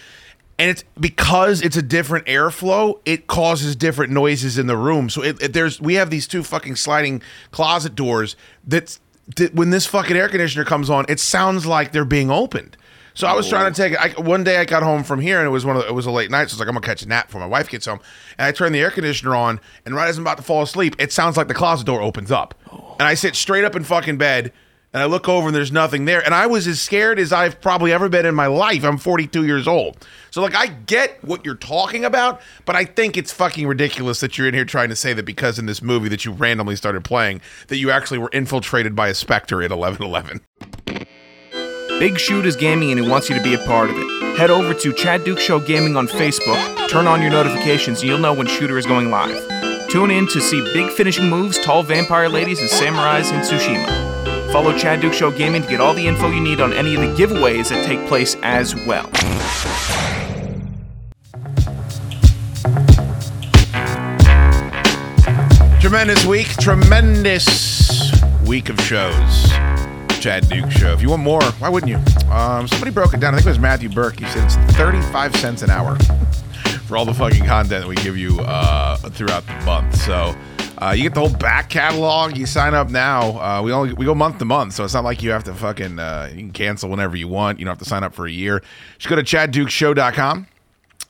And it's because it's a different airflow, it causes different noises in the room. So it, it- there's we have these two fucking sliding closet doors that, that when this fucking air conditioner comes on, it sounds like they're being opened. So I was trying to oh. take it. I, one day I got home from here and it was one of the, it was a late night. So I was like, I'm gonna catch a nap before my wife gets home. And I turn the air conditioner on, and right as I'm about to fall asleep, it sounds like the closet door opens up. And I sit straight up in fucking bed. And I look over and there's nothing there. And I was as scared as I've probably ever been in my life. I'm 42 years old. So, like, I get what you're talking about, but I think it's fucking ridiculous that you're in here trying to say that because in this movie that you randomly started playing, that you actually were infiltrated by a specter at 1111. Big Shoot is gaming and he wants you to be a part of it. Head over to Chad Dukes Show Gaming on Facebook, turn on your notifications, and you'll know when Shooter is going live. Tune in to see big finishing moves, tall vampire ladies, and samurais in Tsushima. Follow Chad Dukes Show Gaming to get all the info you need on any of the giveaways that take place as well. Tremendous week, tremendous week of shows. Chad Dukes show. If you want more, why wouldn't you? Um, somebody broke it down. I think it was Matthew Burke. He said it's 35 cents an hour for all the fucking content that we give you uh, throughout the month. So Uh, you get the whole back catalog. You sign up now. Uh, we only we go month to month, so it's not like you have to fucking uh, you can cancel whenever you want. You don't have to sign up for a year. Just go to chaddukeshow.com.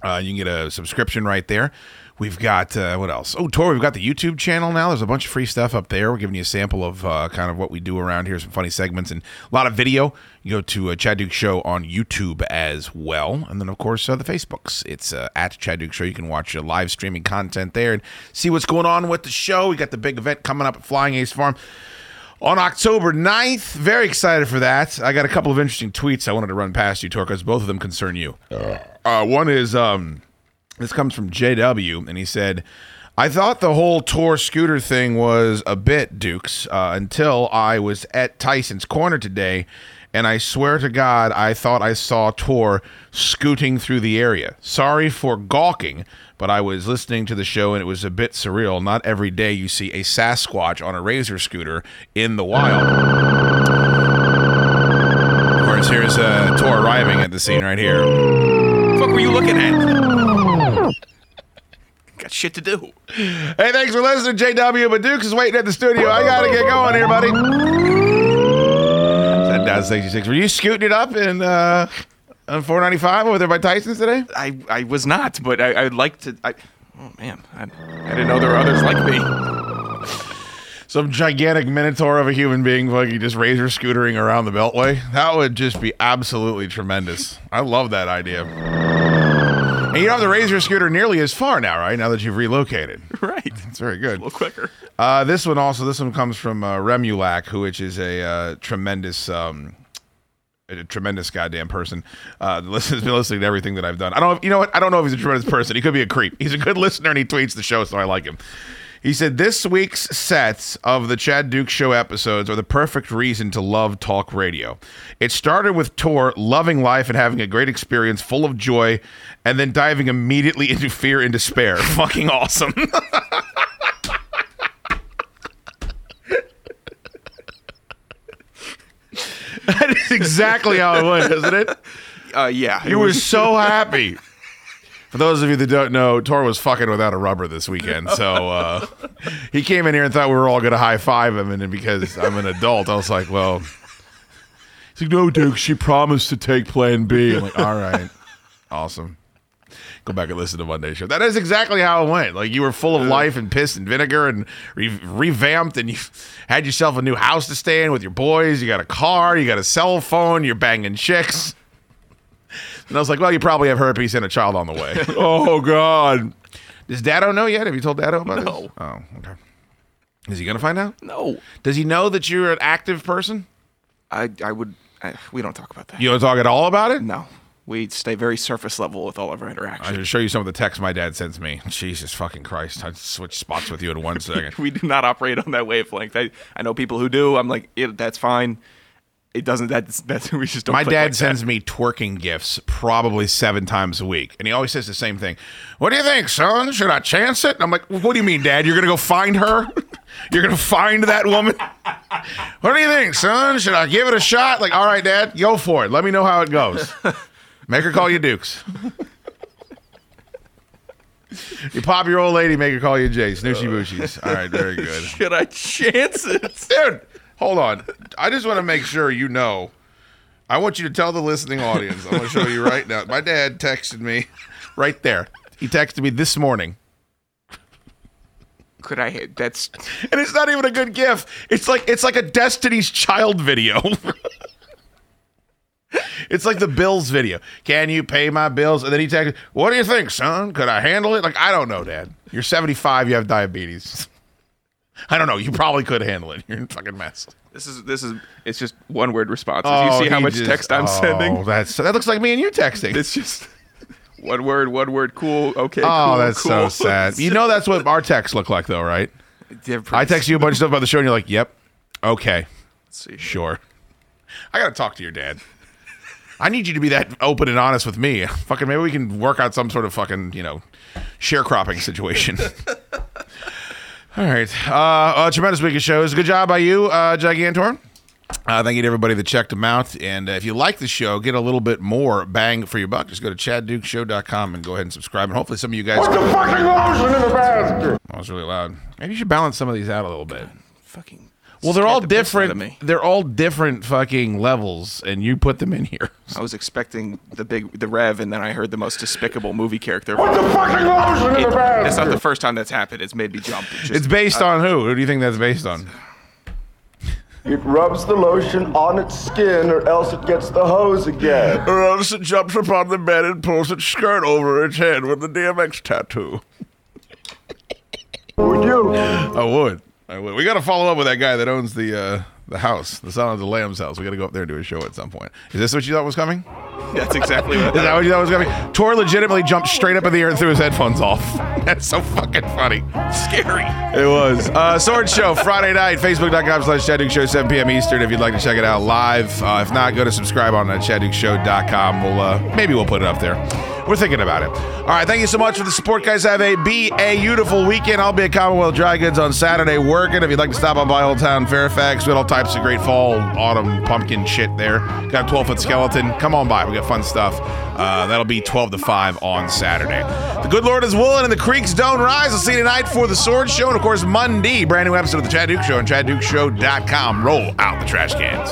Uh, you can get a subscription right there. We've got uh, what else? Oh, Tor, we've got the YouTube channel now. There's a bunch of free stuff up there. We're giving you a sample of uh, kind of what we do around here, some funny segments, and a lot of video. You go to uh, Chad Dukes Show on YouTube as well, and then of course uh, the Facebooks. It's uh, at Chad Dukes Show. You can watch uh, live streaming content there and see what's going on with the show. We got the big event coming up at Flying Ace Farm on October 9th. Very excited for that. I got a couple of interesting tweets I wanted to run past you, Tor, because both of them concern you. Uh, one is um, this comes from JW, and he said, I thought the whole tour scooter thing was a bit, Dukes, uh, until I was at Tyson's Corner today, and I swear to God, I thought I saw Tor scooting through the area. Sorry for gawking, but I was listening to the show and it was a bit surreal. Not every day you see a Sasquatch on a razor scooter in the wild. Of course, here's uh, Tor arriving at the scene right here. fuck were you looking at? Shit to do. Hey, thanks for listening, JW. But Dukes is waiting at the studio. I gotta get going here, buddy. That does 66. Were you scooting it up in uh, on 495 over there by Tyson's today? I, I was not, but I, I'd like to. I, oh man, I, I didn't know there were others like me. Some gigantic minotaur of a human being fucking just razor scootering around the Beltway. That would just be absolutely tremendous. I love that idea. And you don't have the razor scooter nearly as far now, right? Now that you've relocated. Right. That's very good. A little quicker. Uh, this one also, this one comes from uh, Remulac, who which is a uh, tremendous, um, a tremendous goddamn person. Uh, listen, has been listening to everything that I've done. I don't, know if, you know what? I don't know if he's a tremendous person. He could be a creep. He's a good listener and he tweets the show, so I like him. He said this week's sets of the Chad Dukes Show episodes are the perfect reason to love talk radio. It started with Tor loving life and having a great experience, full of joy, and then diving immediately into fear and despair. Fucking awesome. that is exactly how it went, isn't it? Uh, yeah. You were was- so happy. For those of you that don't know, Tor was fucking without a rubber this weekend. So uh, he came in here and thought we were all going to high five him. And because I'm an adult, I was like, well, he's like, no, Duke, she promised to take plan B. I'm like, all right. Awesome. Go back and listen to Monday show. That is exactly how it went. Like you were full of life and piss and vinegar and re- revamped, and you had yourself a new house to stay in with your boys. You got a car, you got a cell phone, you're banging chicks. And I was like, well, you probably have herpes and a child on the way. oh God. Does Dado know yet? Have you told Dado about No. this? Oh, okay. Is he gonna find out? No. Does he know that you're an active person? I, I would. I, we don't talk about that. You don't talk at all about it? No. We stay very surface level with all of our interactions. I interactions. should show you some of the texts my dad sends me. Jesus fucking Christ. I'd switch spots with you in one second. we do not operate on that wavelength. I, I know people who do. I'm like, yeah, that's fine. It doesn't. That's that's we just don't. My dad like that. sends me twerking gifts probably seven times a week. And he always says the same thing. What do you think, son? Should I chance it? And I'm like, what do you mean, Dad? You're going to go find her? You're going to find that woman? What do you think, son? Should I give it a shot? Like, all right, Dad, go for it. Let me know how it goes. Make her call you Dukes. you pop your old lady, make her call you Jay. Snooshy booshies. All right, very good. Should I chance it? Dude, hold on. I just want to make sure you know. I want you to tell the listening audience. I'm going to show you right now. My dad texted me right there. He texted me this morning. Could I? hit That's And it's not even a good gift. It's like it's like a Destiny's Child video. it's like the bills video. Can you pay my bills? And then he texted, "What do you think, son? Could I handle it?" Like I don't know, Dad. You're 75. You have diabetes. I don't know. You probably could handle it. You're in a fucking mess. this is this is. It's just one word responses. Oh, you see how much just- text I'm oh, sending? That's that looks like me and you texting. It's just one word, one word. Cool. Okay. oh, cool, that's so sad. You know that's what our texts look like, though, right? I text you a bunch of stuff about the show, and you're like, "Yep, okay, Let's see. sure." I gotta talk to your dad. I need you to be that open and honest with me. Fucking maybe we can work out some sort of fucking you know sharecropping situation. All right, uh, a tremendous week of shows. Good job by you, uh, Gigantor. Uh, thank you to everybody that checked them out. And uh, if you like the show, get a little bit more bang for your buck. Just go to chaddukeshow.com and go ahead and subscribe. And hopefully, some of you guys. Put the fucking lotion in the basket. That was really loud. Maybe you should balance some of these out a little bit. Fucking. Well, they're all the piss out of different. me. They're all different fucking levels, and you put them in here. I was expecting the big, the Rev, and then I heard the most despicable movie character. What the fucking lotion in It- the bag. That's not the first time that's happened. It's made me jump. It's, just- It's based uh, on who? Who do you think that's based on? It rubs the lotion on its skin, or else it gets the hose again. Or else it jumps upon the bed and pulls its skirt over its head with the DMX tattoo. Would you? I would. I would. We got to follow up with that guy that owns the uh, the house, the Silence of the Lambs house. We got to go up there and do a show at some point. Is this what you thought was coming? That's exactly what. Is that what you thought was coming? Tor legitimately jumped straight up in the air and threw his headphones off. That's so fucking funny. Scary. It was. Uh, Sword Show, Friday night, facebook.com slash Chad Dukes Show, 7 p.m. Eastern, if you'd like to check it out live. Uh, if not, go to subscribe on uh, ChadDukeShow.com. We'll, uh, maybe we'll put it up there. We're thinking about it. All right, thank you so much for the support, guys. Have a be a beautiful weekend. I'll be at Commonwealth Dry Goods on Saturday working. If you'd like to stop on by Old Town Fairfax, we got all types of great fall, autumn, pumpkin shit there. Got a 12 foot skeleton. Come on by. We got fun stuff. Uh, that'll be 12 to 5 on Saturday. The good Lord is willing and the creeks don't rise. I'll see you tonight for the Sword Show. And of course, Monday, brand new episode of The Chad Dukes Show on ChadDukeShow.com. Roll out the trash cans.